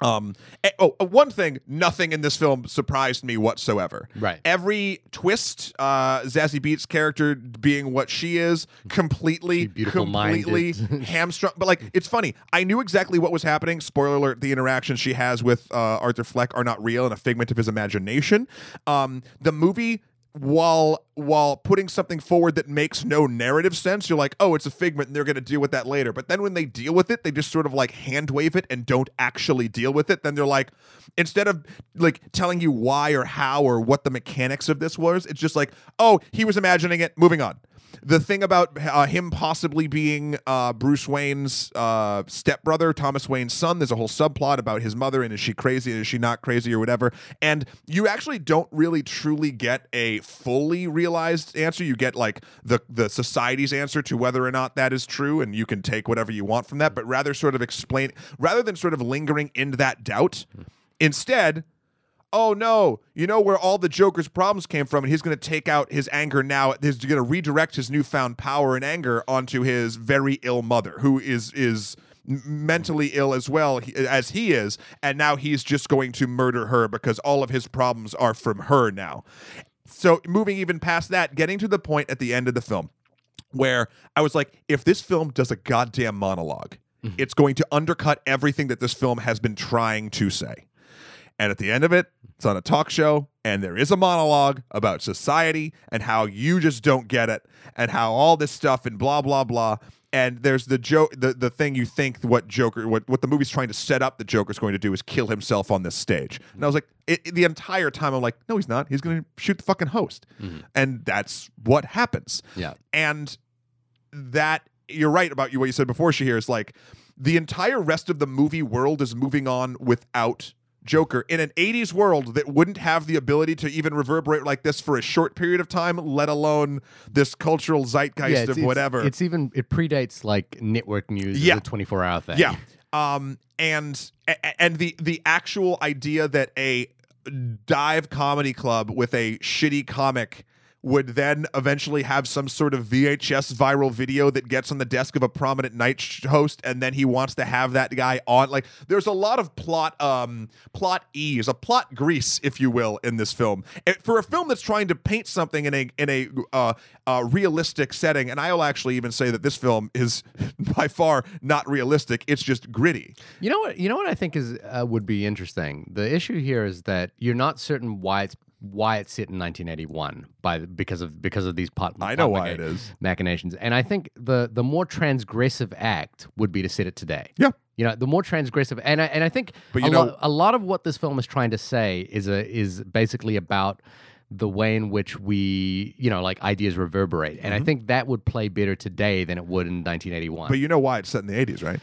Um, oh, uh, one thing, nothing in this film surprised me whatsoever. Right. Every twist, uh, Zazie Beetz' character being what she is, completely, completely hamstrung. But like, it's funny. I knew exactly what was happening. Spoiler alert: the interactions she has with uh, Arthur Fleck are not real and a figment of his imagination. Um, the movie while while putting something forward that makes no narrative sense you're like oh it's a figment and they're going to deal with that later. But then when they deal with it they just sort of like hand wave it and don't actually deal with it. Then they're like instead of like telling you why or how or what the mechanics of this was it's just like oh he was imagining it moving on the thing about uh, him possibly being uh, Bruce Wayne's uh, stepbrother, Thomas Wayne's son, there's a whole subplot about his mother and is she crazy and is she not crazy or whatever. And you actually don't really truly get a fully realized answer. You get like the the society's answer to whether or not that is true, and you can take whatever you want from that. But rather, sort of explain rather than sort of lingering in that doubt. Instead, oh no, you know where all the Joker's problems came from, and he's going to take out his anger now. He's going to redirect his newfound power and anger onto his very ill mother, who is is mentally ill as well as he is, and now he's just going to murder her because all of his problems are from her now. So moving even past that, getting to the point at the end of the film where I was like, if this film does a goddamn monolog mm-hmm. it's going to undercut everything that this film has been trying to say. And at the end of it, it's on a talk show, and there is a monologue about society and how you just don't get it, and how all this stuff and blah blah blah. And there's the joke, the, the thing you think what Joker, what what the movie's trying to set up, the Joker's going to do is kill himself on this stage. And I was like, it, it- the entire time, I'm like, no, he's not. He's going to shoot the fucking host, mm-hmm. and that's what happens. Yeah. And that you're right about you what you said before Shahir is like the entire rest of the movie world is moving on without Joker in an 80s world that wouldn't have the ability to even reverberate like this for a short period of time, let alone this cultural zeitgeist it's, of whatever. It's, even it predates like network news. Yeah. Yeah, twenty four hour thing. Yeah. Um and and the the actual idea that a dive comedy club with a shitty comic would then eventually have some sort of VHS viral video that gets on the desk of a prominent night host and then he wants to have that guy on like there's a lot of plot um plot ease a plot grease if you will in this film It- for a film that's trying to paint something in a in a uh, uh realistic setting and I'll actually even say that this film is by far not realistic it's just gritty You know what? You know what I think is uh, would be interesting. The issue here is that you're not certain why it's why it's set in 1981 by because of because of these pot. I know why it is. machinations, and I think the the more transgressive act would be to set it today. Yeah. You know, the more transgressive, and I and I think But a, you know- lot, a lot of what this film is trying to say is a is basically about the way in which we, you know, like ideas reverberate, and I think that would play better today than it would in 1981. Mm-hmm. but you know why it's set in the 80s right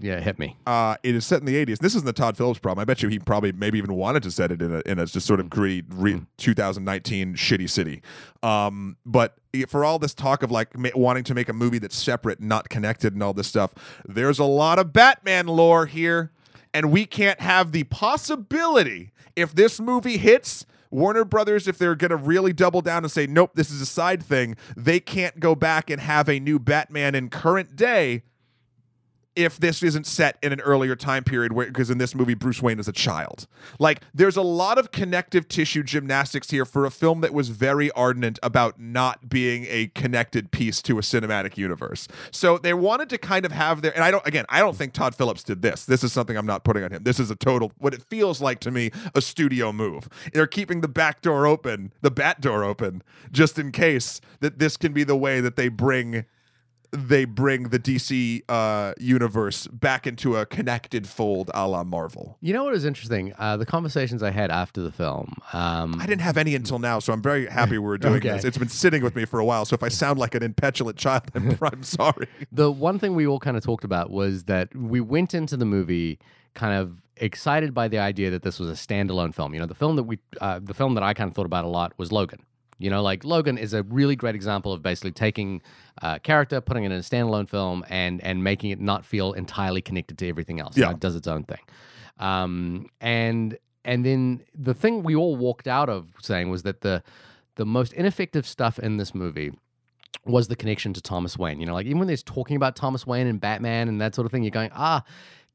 yeah, hit me. uh, it is set in the 80s. This isn't the Todd Phillips problem. I bet you he probably maybe even wanted to set it in a, in a just sort of gritty re- 2019 shitty city. Um, but for all this talk of like ma- wanting to make a movie that's separate, not connected, and all this stuff, there's a lot of Batman lore here, and we can't have the possibility if this movie hits. Warner Brothers, if they're going to really double down and say, nope, this is a side thing, they can't go back and have a new Batman in current day if this isn't set in an earlier time period where because in this movie Bruce Wayne is a child. Like there's a lot of connective tissue gymnastics here for a film that was very ardent about not being a connected piece to a cinematic universe. So they wanted to kind of have their and I don't again, I don't think Todd Phillips did this. This is something I'm not putting on him. This is a total what it feels like to me a studio move. They're keeping the back door open, the bat door open just in case that this can be the way that they bring they bring the DC uh, universe back into a connected fold a la Marvel. You know what is interesting? Uh, the conversations I had after the film. Um, I didn't have any until now, so I'm very happy we're doing Okay. this. It's been sitting with me for a while, so if I sound like an impetulant child, I'm, I'm sorry. the one thing we all kind of talked about was that we went into the movie kind of excited by the idea that this was a standalone film. You know, the film that we, uh, the film that I kind of thought about a lot was Logan. You know, like Logan is a really great example of basically taking a character, putting it in a standalone film, and and making it not feel entirely connected to everything else. Yeah. it does its own thing. Um, and and then the thing we all walked out of saying was that the the most ineffective stuff in this movie was the connection to Thomas Wayne. You know, like even when they're talking about Thomas Wayne and Batman and that sort of thing, you're going, ah,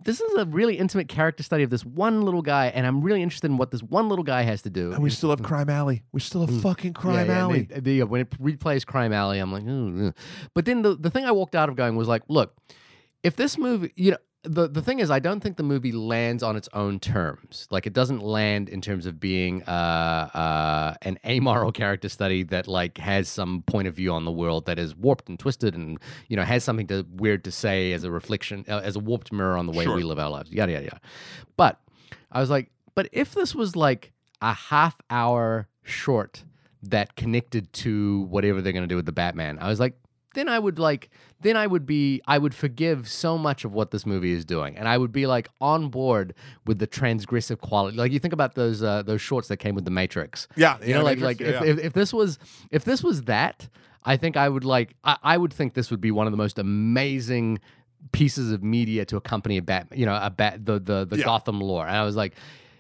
this is a really intimate character study of this one little guy, and I'm really interested in what this one little guy has to do. And we still have Crime Alley. We still have mm. fucking Crime yeah, and Alley. they- they- when it replays Crime Alley, I'm like, ugh." but then the, the thing I walked out of going was like, look, if this movie, you know, the the thing is, I don't think the movie lands on its own terms. Like it doesn't land in terms of being uh, uh, an amoral character study that like has some point of view on the world that is warped and twisted, and you know has something to, weird to say as a reflection, uh, as a warped mirror on the way Sure. we live our lives. Yada yada yada. But I was like, but if this was like a half hour short that connected to whatever they're going to do with the Batman, I was like, then I would like, then I would be, I would forgive so much of what this movie is doing, and I would be like on board with the transgressive quality. Like you think about those uh, those shorts that came with the Matrix. Yeah, You know, like like if, if if this was if this was that, I think I would like I, I would think this would be one of the most amazing pieces of media to accompany a bat you know a bat the the, the Yeah. Gotham lore. And I was like,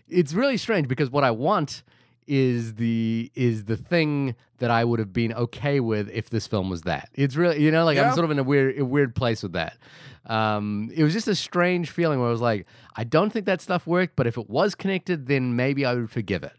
it's really strange because what I want is the is the thing that I would have been okay with if this film was that. It's really you know like Yeah. I'm sort of in a weird a weird place with that. Um, it was just a strange feeling where I was like, I don't think that stuff worked, but if it was connected, then maybe I would forgive it.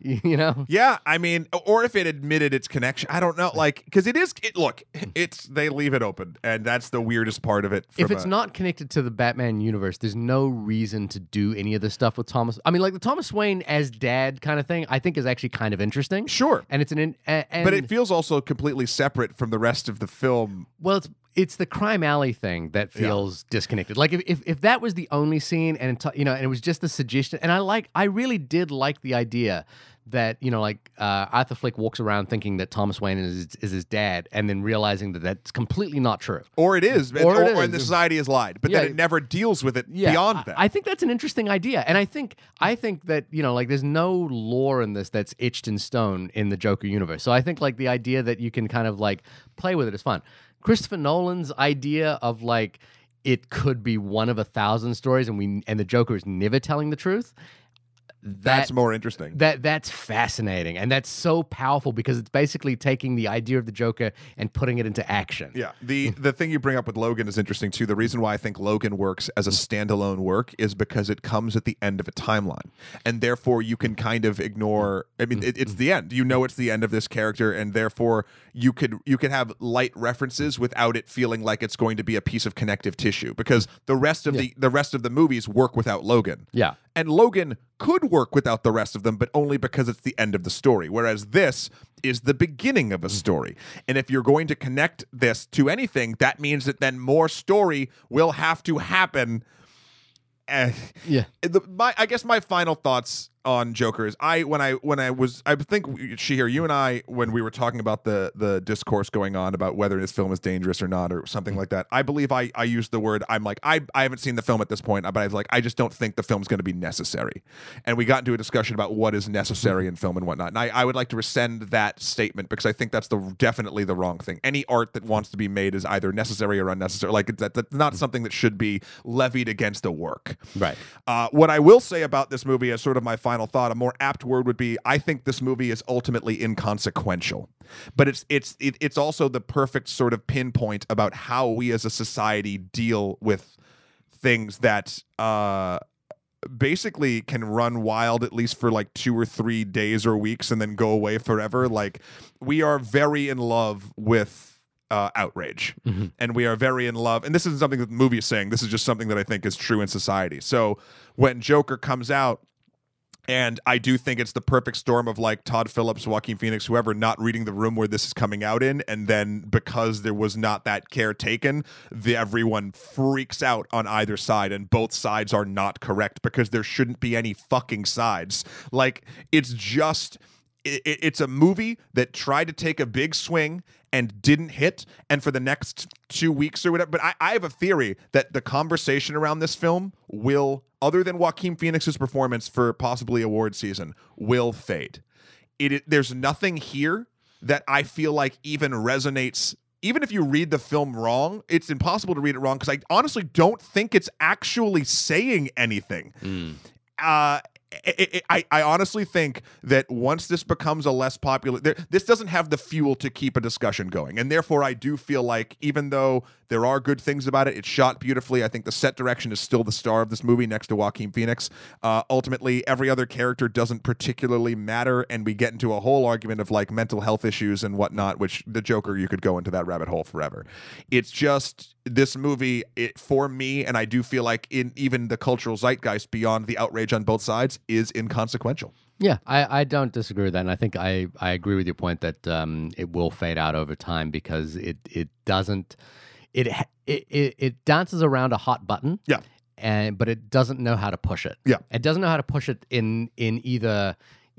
You know? Yeah, I mean, or if it admitted its connection, I don't know, like because it is. It, look, it's they leave it open, and that's the weirdest part of it. if it's a- not connected to the Batman universe, there's no reason to do any of this stuff with Thomas. I mean, like the Thomas Wayne as dad kind of thing, I think is actually kind of interesting. sure, And it's an, in, and, but it feels also completely separate from the rest of the film. well, it's it's the crime alley thing that feels disconnected. Like if, if if that was the only scene, and you know, and it was just the suggestion, and I like, I really did like the idea that you know, like uh, Arthur Fleck walks around thinking that Thomas Wayne is is his dad, and then realizing that that's completely not true. Or it is, Or or, it and the society has lied, but Yeah. then it never deals with it yeah, beyond I, that. I think that's an interesting idea, and I think I think that you know, like, there's no lore in this that's etched in stone in the Joker universe. So I think like the idea that you can kind of like play with it is fun. Christopher Nolan's idea of like it could be one of a thousand stories, and we and the Joker is never telling the truth. That, that's more interesting. that that's fascinating, and that's so powerful because it's basically taking the idea of the Joker and putting it into action. Yeah, the the thing you bring up with Logan is interesting too. The reason why I think Logan works as a standalone work is because it comes at the end of a timeline, and therefore you can kind of ignore. I mean, it, it's the end. You know, it's the end of this character, and therefore you could you could have light references without it feeling like it's going to be a piece of connective tissue because the rest of the the rest of the movies work without Logan. Yeah. And Logan could work without the rest of them, but only because it's the end of the story. Whereas this is the beginning of a story. And if you're going to connect this to anything, that means that then more story will have to happen. Eh, Yeah. the, my, I guess my final thoughts on Joker is I when I when I was I think Shahir you and I when we were talking about the the discourse going on about whether this film is dangerous or not or something like that I believe I I used the word I'm like I I haven't seen the film at this point but I was like I just don't think the film's going to be necessary. And we got into a discussion about what is necessary in film and whatnot. And I, I would like to rescind that statement because I think that's the definitely the wrong thing. Any art that wants to be made is either necessary or unnecessary. Like that, that's not something that should be levied against a work. Right. uh, what I will say about this movie, as sort of my final thought, a more apt word would be: I think this movie is ultimately inconsequential, but it's it's it, it's also the perfect sort of pinpoint about how we as a society deal with things that uh, basically can run wild at least for like two or three days or weeks and then go away forever. Like we are very in love with. Uh, outrage, and we are very in love. And this isn't something that the movie is saying. This is just something that I think is true in society. So when Joker comes out, and I do think it's the perfect storm of like Todd Phillips, Joaquin Phoenix, whoever, not reading the room where this is coming out in, and then because there was not that care taken, the everyone freaks out on either side, and both sides are not correct because there shouldn't be any fucking sides. Like it's just. It, it- it's a movie that tried to take a big swing and didn't hit and for the next two weeks or whatever but I, I have a theory that the conversation around this film will other than joaquin phoenix's performance for possibly award season will fade. It, it there's nothing here that i feel like even resonates. Even if you read the film wrong it's impossible to read it wrong because i honestly don't think it's actually saying anything. Uh I, I, I honestly think that once this becomes a less popular, there, this doesn't have the fuel to keep a discussion going, and therefore I do feel like even though there are good things about it, it's shot beautifully. I think the set direction is still the star of this movie next to Joaquin Phoenix. Uh, ultimately, every other character doesn't particularly matter, and we get into a whole argument of like mental health issues and whatnot. Which the Joker, you could go into that rabbit hole forever. It's just this movie it, for me, and I do feel like in even the cultural zeitgeist beyond the outrage on both sides is inconsequential. Yeah, I, I don't disagree with that, and I think I, I agree with your point that um, it will fade out over time because it it doesn't it it it, it dances around a hot button. Yeah. And but it doesn't know how to push it. Yeah. It doesn't know how to push it in in either.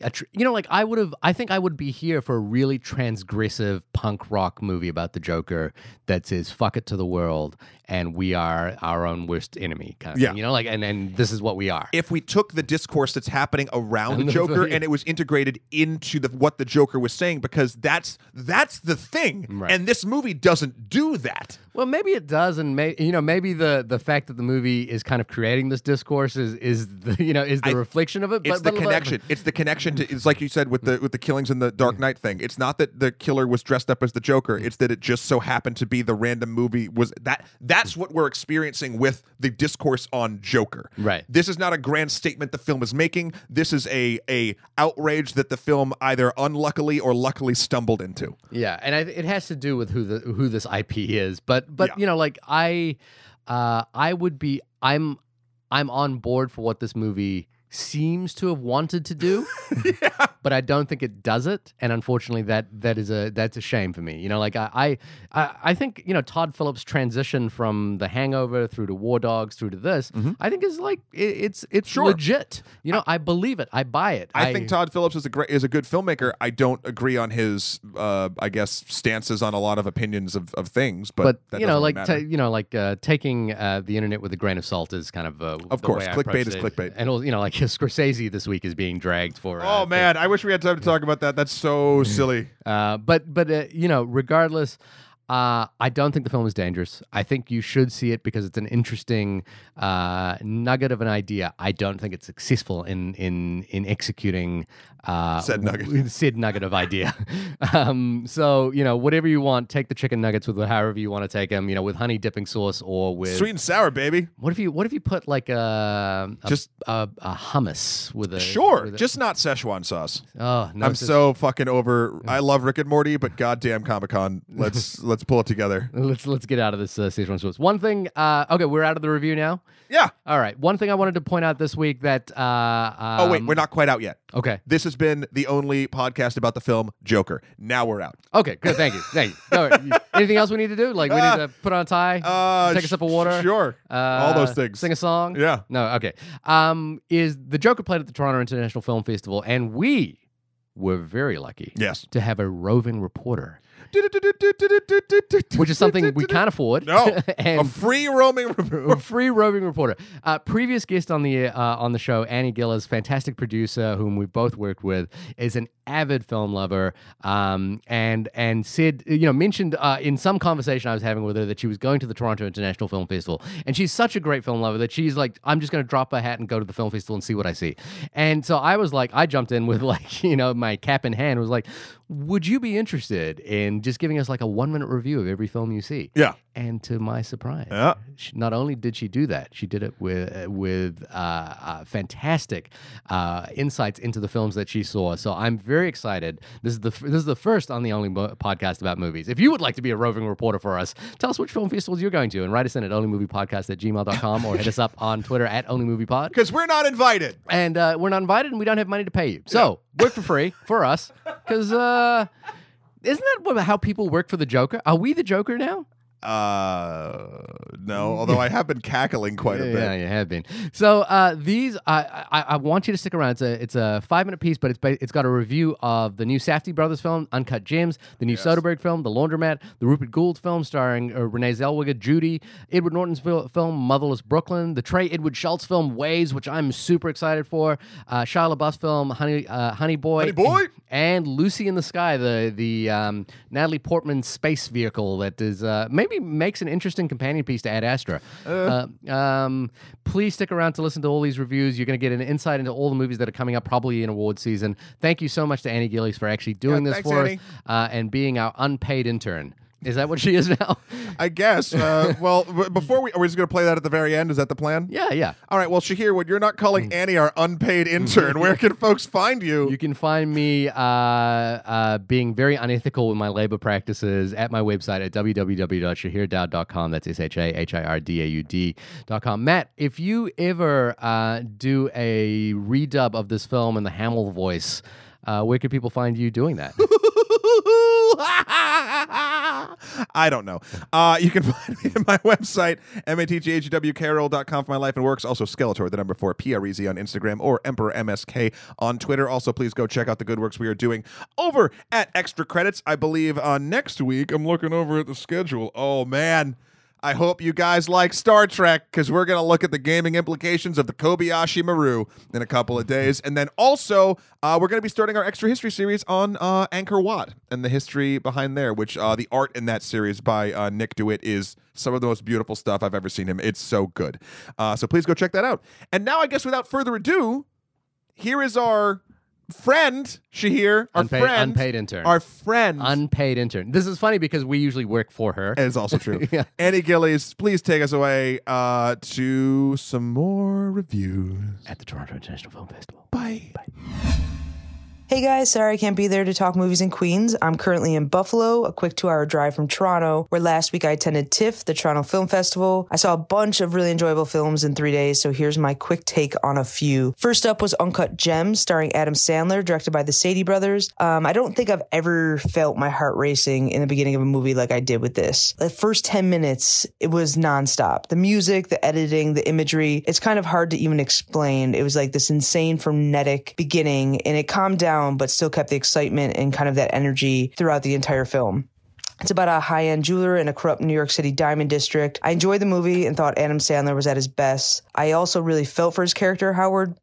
Tr- you know, like I would have. I think I would be here for a really transgressive punk rock movie about the Joker that says "fuck it to the world" and we are our own worst enemy, kind of Yeah. thing. You know, like and and this is what we are. if we took the discourse that's happening around the Joker and it was integrated into the what the Joker was saying, because that's that's the thing, Right. and this movie doesn't do that. Well, maybe it does, and may, you know, maybe the the fact that the movie is kind of creating this discourse is is the you know is the I- reflection of it. It's but, the but- connection. It's the connection to. It's like you said with the with the killings in the Dark Knight thing. It's not that the killer was dressed up as the Joker. Mm. It's that it just so happened to be the random movie was that that. That's what we're experiencing with the discourse on Joker. Right. This is not a grand statement the film is making. This is a a outrage that the film either unluckily or luckily stumbled into. Yeah, and I, it has to do with who the who this IP is. But but Yeah. you know, like I, uh, I would be I'm I'm on board for what this movie seems to have wanted to do, but I don't think it does it. And unfortunately, that that is a that's a shame for me. You know, like I I I, I think you know Todd Phillips' transition from The Hangover through to War Dogs through to this, I think is like it, it's it's Mm-hmm. Sure. legit. You know, I, believe it. I buy it. I, think Todd Phillips is a great is a good filmmaker. I don't agree on his uh, I guess stances on a lot of opinions of, of things, but, but you know, really like you know, like uh, taking uh, the internet with a grain of salt is kind of uh, Of course, clickbait is it. clickbait. and you know, like Scorsese this week is being dragged for. uh, oh man, I wish we had time to talk about that. That's so silly. Uh, but but uh, you know, regardless, uh, I don't think the film is dangerous. I think you should see it because it's an interesting uh, nugget of an idea. I don't think it's successful in in in executing uh, Said nugget. said nugget of idea. um, so you know, whatever you want, take the chicken nuggets with however you want to take them. You know, with honey dipping sauce or with Sweet and sour, baby. What if you What if you put like a, a Just- a, a hummus with a Sure, with a- just not Szechuan sauce. oh no I'm so fucking over. I love Rick and Morty, but goddamn Comic Con. Let's let's pull it together. Let's let's get out of this uh, Szechuan sauce. One thing. Uh, okay, we're out of the review now. Yeah. All right. One thing I wanted to point out this week that. Uh, Oh wait, um, we're not quite out yet. Okay. This has been the only podcast about the film Joker. Now we're out. Okay. Good. Thank you. Thank you. No, anything else we need to do? Like we need to put on a tie, Uh, take a sip of water, Sure. uh, All those things. sing a song. Yeah. No. Okay. Um, is the Joker played at the Toronto International Film Festival, and we were very lucky Yes. to have a roving reporter, which is something we can't afford. No. A free roaming a free roving reporter. Uh, previous guest on the uh, on the show, Annie Gillies, fantastic producer whom we both worked with, is an avid film lover. Um, and and said, you know, mentioned uh, in some conversation I was having with her that she was going to the Toronto International Film Festival, and she's such a great film lover that she's like, I'm just going to drop a hat and go to the film festival and see what I see. And so I was like, I jumped in with like, you know, my cap in hand, was like, would you be interested in just giving us like a one minute review of every film you see? Yeah. And to my surprise, Yeah. she, not only did she do that, she did it with uh, with uh, uh, fantastic uh, insights into the films that she saw. So I'm very excited. This is the this is the first on the only podcast about movies. If you would like to be a roving reporter for us, tell us which film festivals you're going to, and write us in at onlymoviepodcast at gmail.com or hit us up on Twitter at onlymoviepod. Because we're not invited. And uh, we're not invited, and we don't have money to pay you. So work for free for us, because uh, isn't that how people work for the Joker? Are we the Joker now? Uh, no. Although I have been cackling quite a bit. Yeah, you have been. So uh, these, I, I I want you to stick around. It's a it's a five minute piece, but it's ba- it's got a review of the new Safdie brothers film, Uncut Gems, the new Soderbergh film, The Laundromat, the Rupert Goold film starring uh, Renee Zellweger, Judy, Edward Norton's fil- film Motherless Brooklyn, the Trey Edward Shults film Waves, which I'm super excited for, uh, Shia LaBeouf's film Honey uh, Honey Boy, Honey Boy? and Lucy in the Sky, the the um, Natalie Portman space vehicle that is uh, maybe maybe makes an interesting companion piece to Ad Astra. Uh, um, please stick around to listen to all these reviews. You're going to get an insight into all the movies that are coming up, probably in award season. Thank you so much to Annie Gillies for actually doing Yeah, this thanks, for Annie. us uh, and being our unpaid intern. Is that what she is now? I guess. Uh, well, before we are we just going to play that at the very end? Is that the plan? yeah, yeah. All right. Well, Shahir, when you're not calling Annie our unpaid intern, where can folks find you? You can find me uh, uh, being very unethical with my labor practices at my website at www.shahirdaud.com. That's S H A H I R D A U D.com. Matt, if you ever uh, do a redub of this film in the Hamill voice, uh, where could people find you doing that? I don't know. Uh, you can find me at my website, matghwkrl.com for my life and works. Also, Skeletor, the number four, P-R-E-Z on Instagram or Emperor MSK on Twitter. Also, please go check out the good works we are doing over at Extra Credits. I believe uh, next week, I'm looking over at the schedule. Oh, man. I hope you guys like Star Trek because we're going to look at the gaming implications of the Kobayashi Maru in a couple of days. And then also, uh, we're going to be starting our extra history series on uh, Angkor Wat and the history behind there, which uh, the art in that series by uh, Nick DeWitt is some of the most beautiful stuff I've ever seen him. It's so good. Uh, so please go check that out. And now, I guess without further ado, here is our friend, Shahir, our unpaid, friend, unpaid intern. our friend. unpaid intern. This is funny because we usually work for her. It's also true. Yeah. Annie Gillies, please take us away uh, to some more reviews. at the Toronto International Film Festival. Bye. Bye. Hey guys, sorry I can't be there to talk movies in Queens. I'm currently in Buffalo, a quick two hour drive from Toronto, where last week I attended TIFF, the Toronto Film Festival. I saw a bunch of really enjoyable films in three days, so here's my quick take on a few. First up was Uncut Gems, starring Adam Sandler, directed by the Safdie brothers. Um, I don't think I've ever felt my heart racing in the beginning of a movie like I did with this. The first 10 minutes, it was nonstop. The music, the editing, the imagery, it's kind of hard to even explain. It was like this insane frenetic beginning, and it calmed down, but still kept the excitement and kind of that energy throughout the entire film. It's about a high end jeweler in a corrupt New York City diamond district. I enjoyed the movie and thought Adam Sandler was at his best. I also really felt for his character, Howard.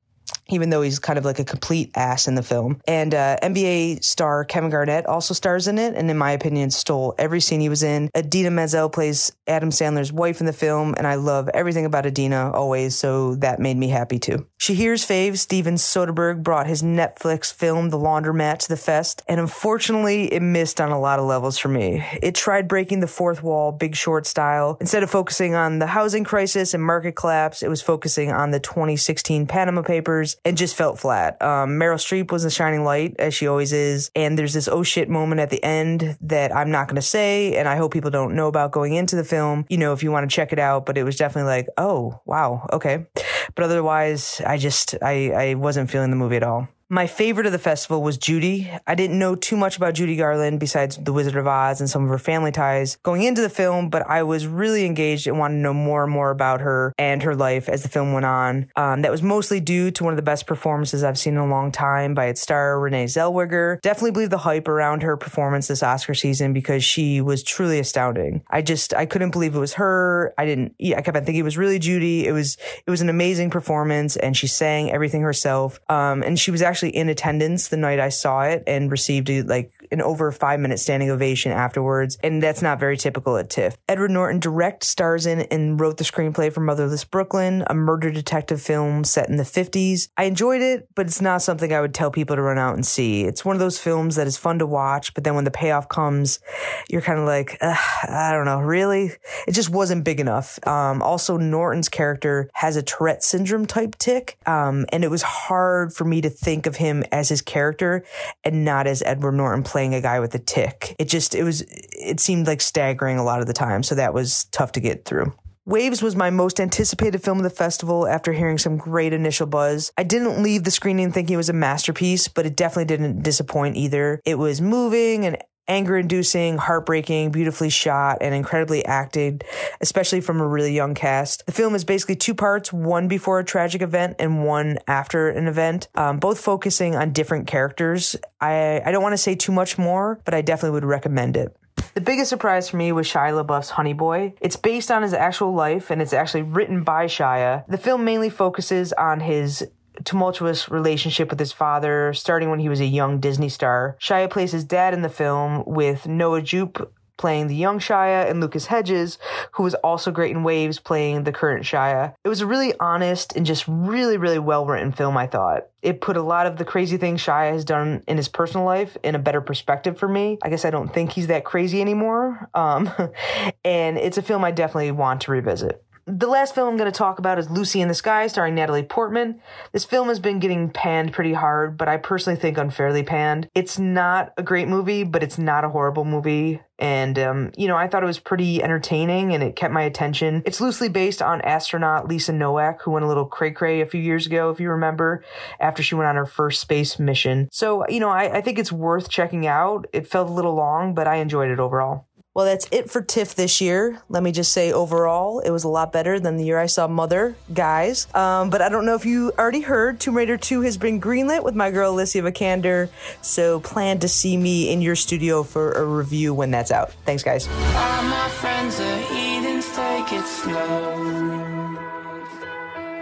Even though he's kind of like a complete ass in the film. And uh, NBA star Kevin Garnett also stars in it, and in my opinion, stole every scene he was in. Idina Menzel plays Adam Sandler's wife in the film, and I love everything about Idina always, so that made me happy too. She hears fave, Steven Soderbergh, brought his Netflix film, The Laundromat, to the fest, and unfortunately, it missed on a lot of levels for me. It tried breaking the fourth wall, big short style. Instead of focusing on the housing crisis and market collapse, it was focusing on the 2016 Panama Papers and just felt flat. Um, Meryl Streep was a shining light, as she always is, and there's this oh shit moment at the end that I'm not going to say, and I hope people don't know about going into the film. You know, if you want to check it out, but it was definitely like, oh wow, okay. But otherwise, I just I I wasn't feeling the movie at all. My favorite of the festival was Judy. I didn't know too much about Judy Garland besides The Wizard of Oz and some of her family ties going into the film, but I was really engaged and wanted to know more and more about her and her life as the film went on. Um, that was mostly due to one of the best performances I've seen in a long time by its star, Renee Zellweger. Definitely believe the hype around her performance this Oscar season because she was truly astounding. I just, I couldn't believe it was her. I didn't, I kept on thinking it was really Judy. It was, it was an amazing performance and she sang everything herself. Um, and she was actually in attendance the night I saw it and received a, like an over five minute standing ovation afterwards. And that's not very typical at TIFF. Edward Norton direct stars in and wrote the screenplay for Motherless Brooklyn, a murder detective film set in the 50s. I enjoyed it, but it's not something I would tell people to run out and see. It's one of those films that is fun to watch, but then when the payoff comes, you're kind of like, I don't know, really? It just wasn't big enough. Um, also, Norton's character has a Tourette syndrome type tick, um, and it was hard for me to think of him as his character and not as Edward Norton a guy with a tick. It just, it was, it seemed like staggering a lot of the time, so that was tough to get through. Waves was my most anticipated film of the festival after hearing some great initial buzz. I didn't leave the screening thinking it was a masterpiece, but it definitely didn't disappoint either. It was moving and anger inducing, heartbreaking, beautifully shot, and incredibly acted, especially from a really young cast. The film is basically two parts one before a tragic event and one after an event, um, both focusing on different characters. I, I don't want to say too much more, but I definitely would recommend it. The biggest surprise for me was Shia LaBeouf's Honey Boy. It's based on his actual life and it's actually written by Shia. The film mainly focuses on his tumultuous relationship with his father, starting when he was a young Disney star. Shia plays his dad in the film with Noah Jupe playing the young Shia, and Lucas Hedges, who was also great in Waves, playing the current Shia. It was a really honest and just really, really well written film, I thought. It put a lot of the crazy things Shia has done in his personal life in a better perspective for me. I guess I don't think he's that crazy anymore. Um, and it's a film I definitely want to revisit the last film I'm going to talk about is Lucy in the Sky, starring Natalie Portman. This film has been getting panned pretty hard, but I personally think unfairly panned. It's not a great movie, but it's not a horrible movie. And, um, you know, I thought it was pretty entertaining and it kept my attention. It's loosely based on astronaut Lisa Nowak, who went a little cray cray a few years ago, if you remember, after she went on her first space mission. So, you know, I, I think it's worth checking out. It felt a little long, but I enjoyed it overall. Well, that's it for TIFF this year. Let me just say, overall, it was a lot better than the year I saw Mother, guys. Um, but I don't know if you already heard, Tomb Raider 2 has been greenlit with my girl Alicia Vikander. So plan to see me in your studio for a review when that's out. Thanks, guys. All my friends are heathens, take it slow.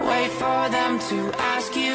Wait for them to ask you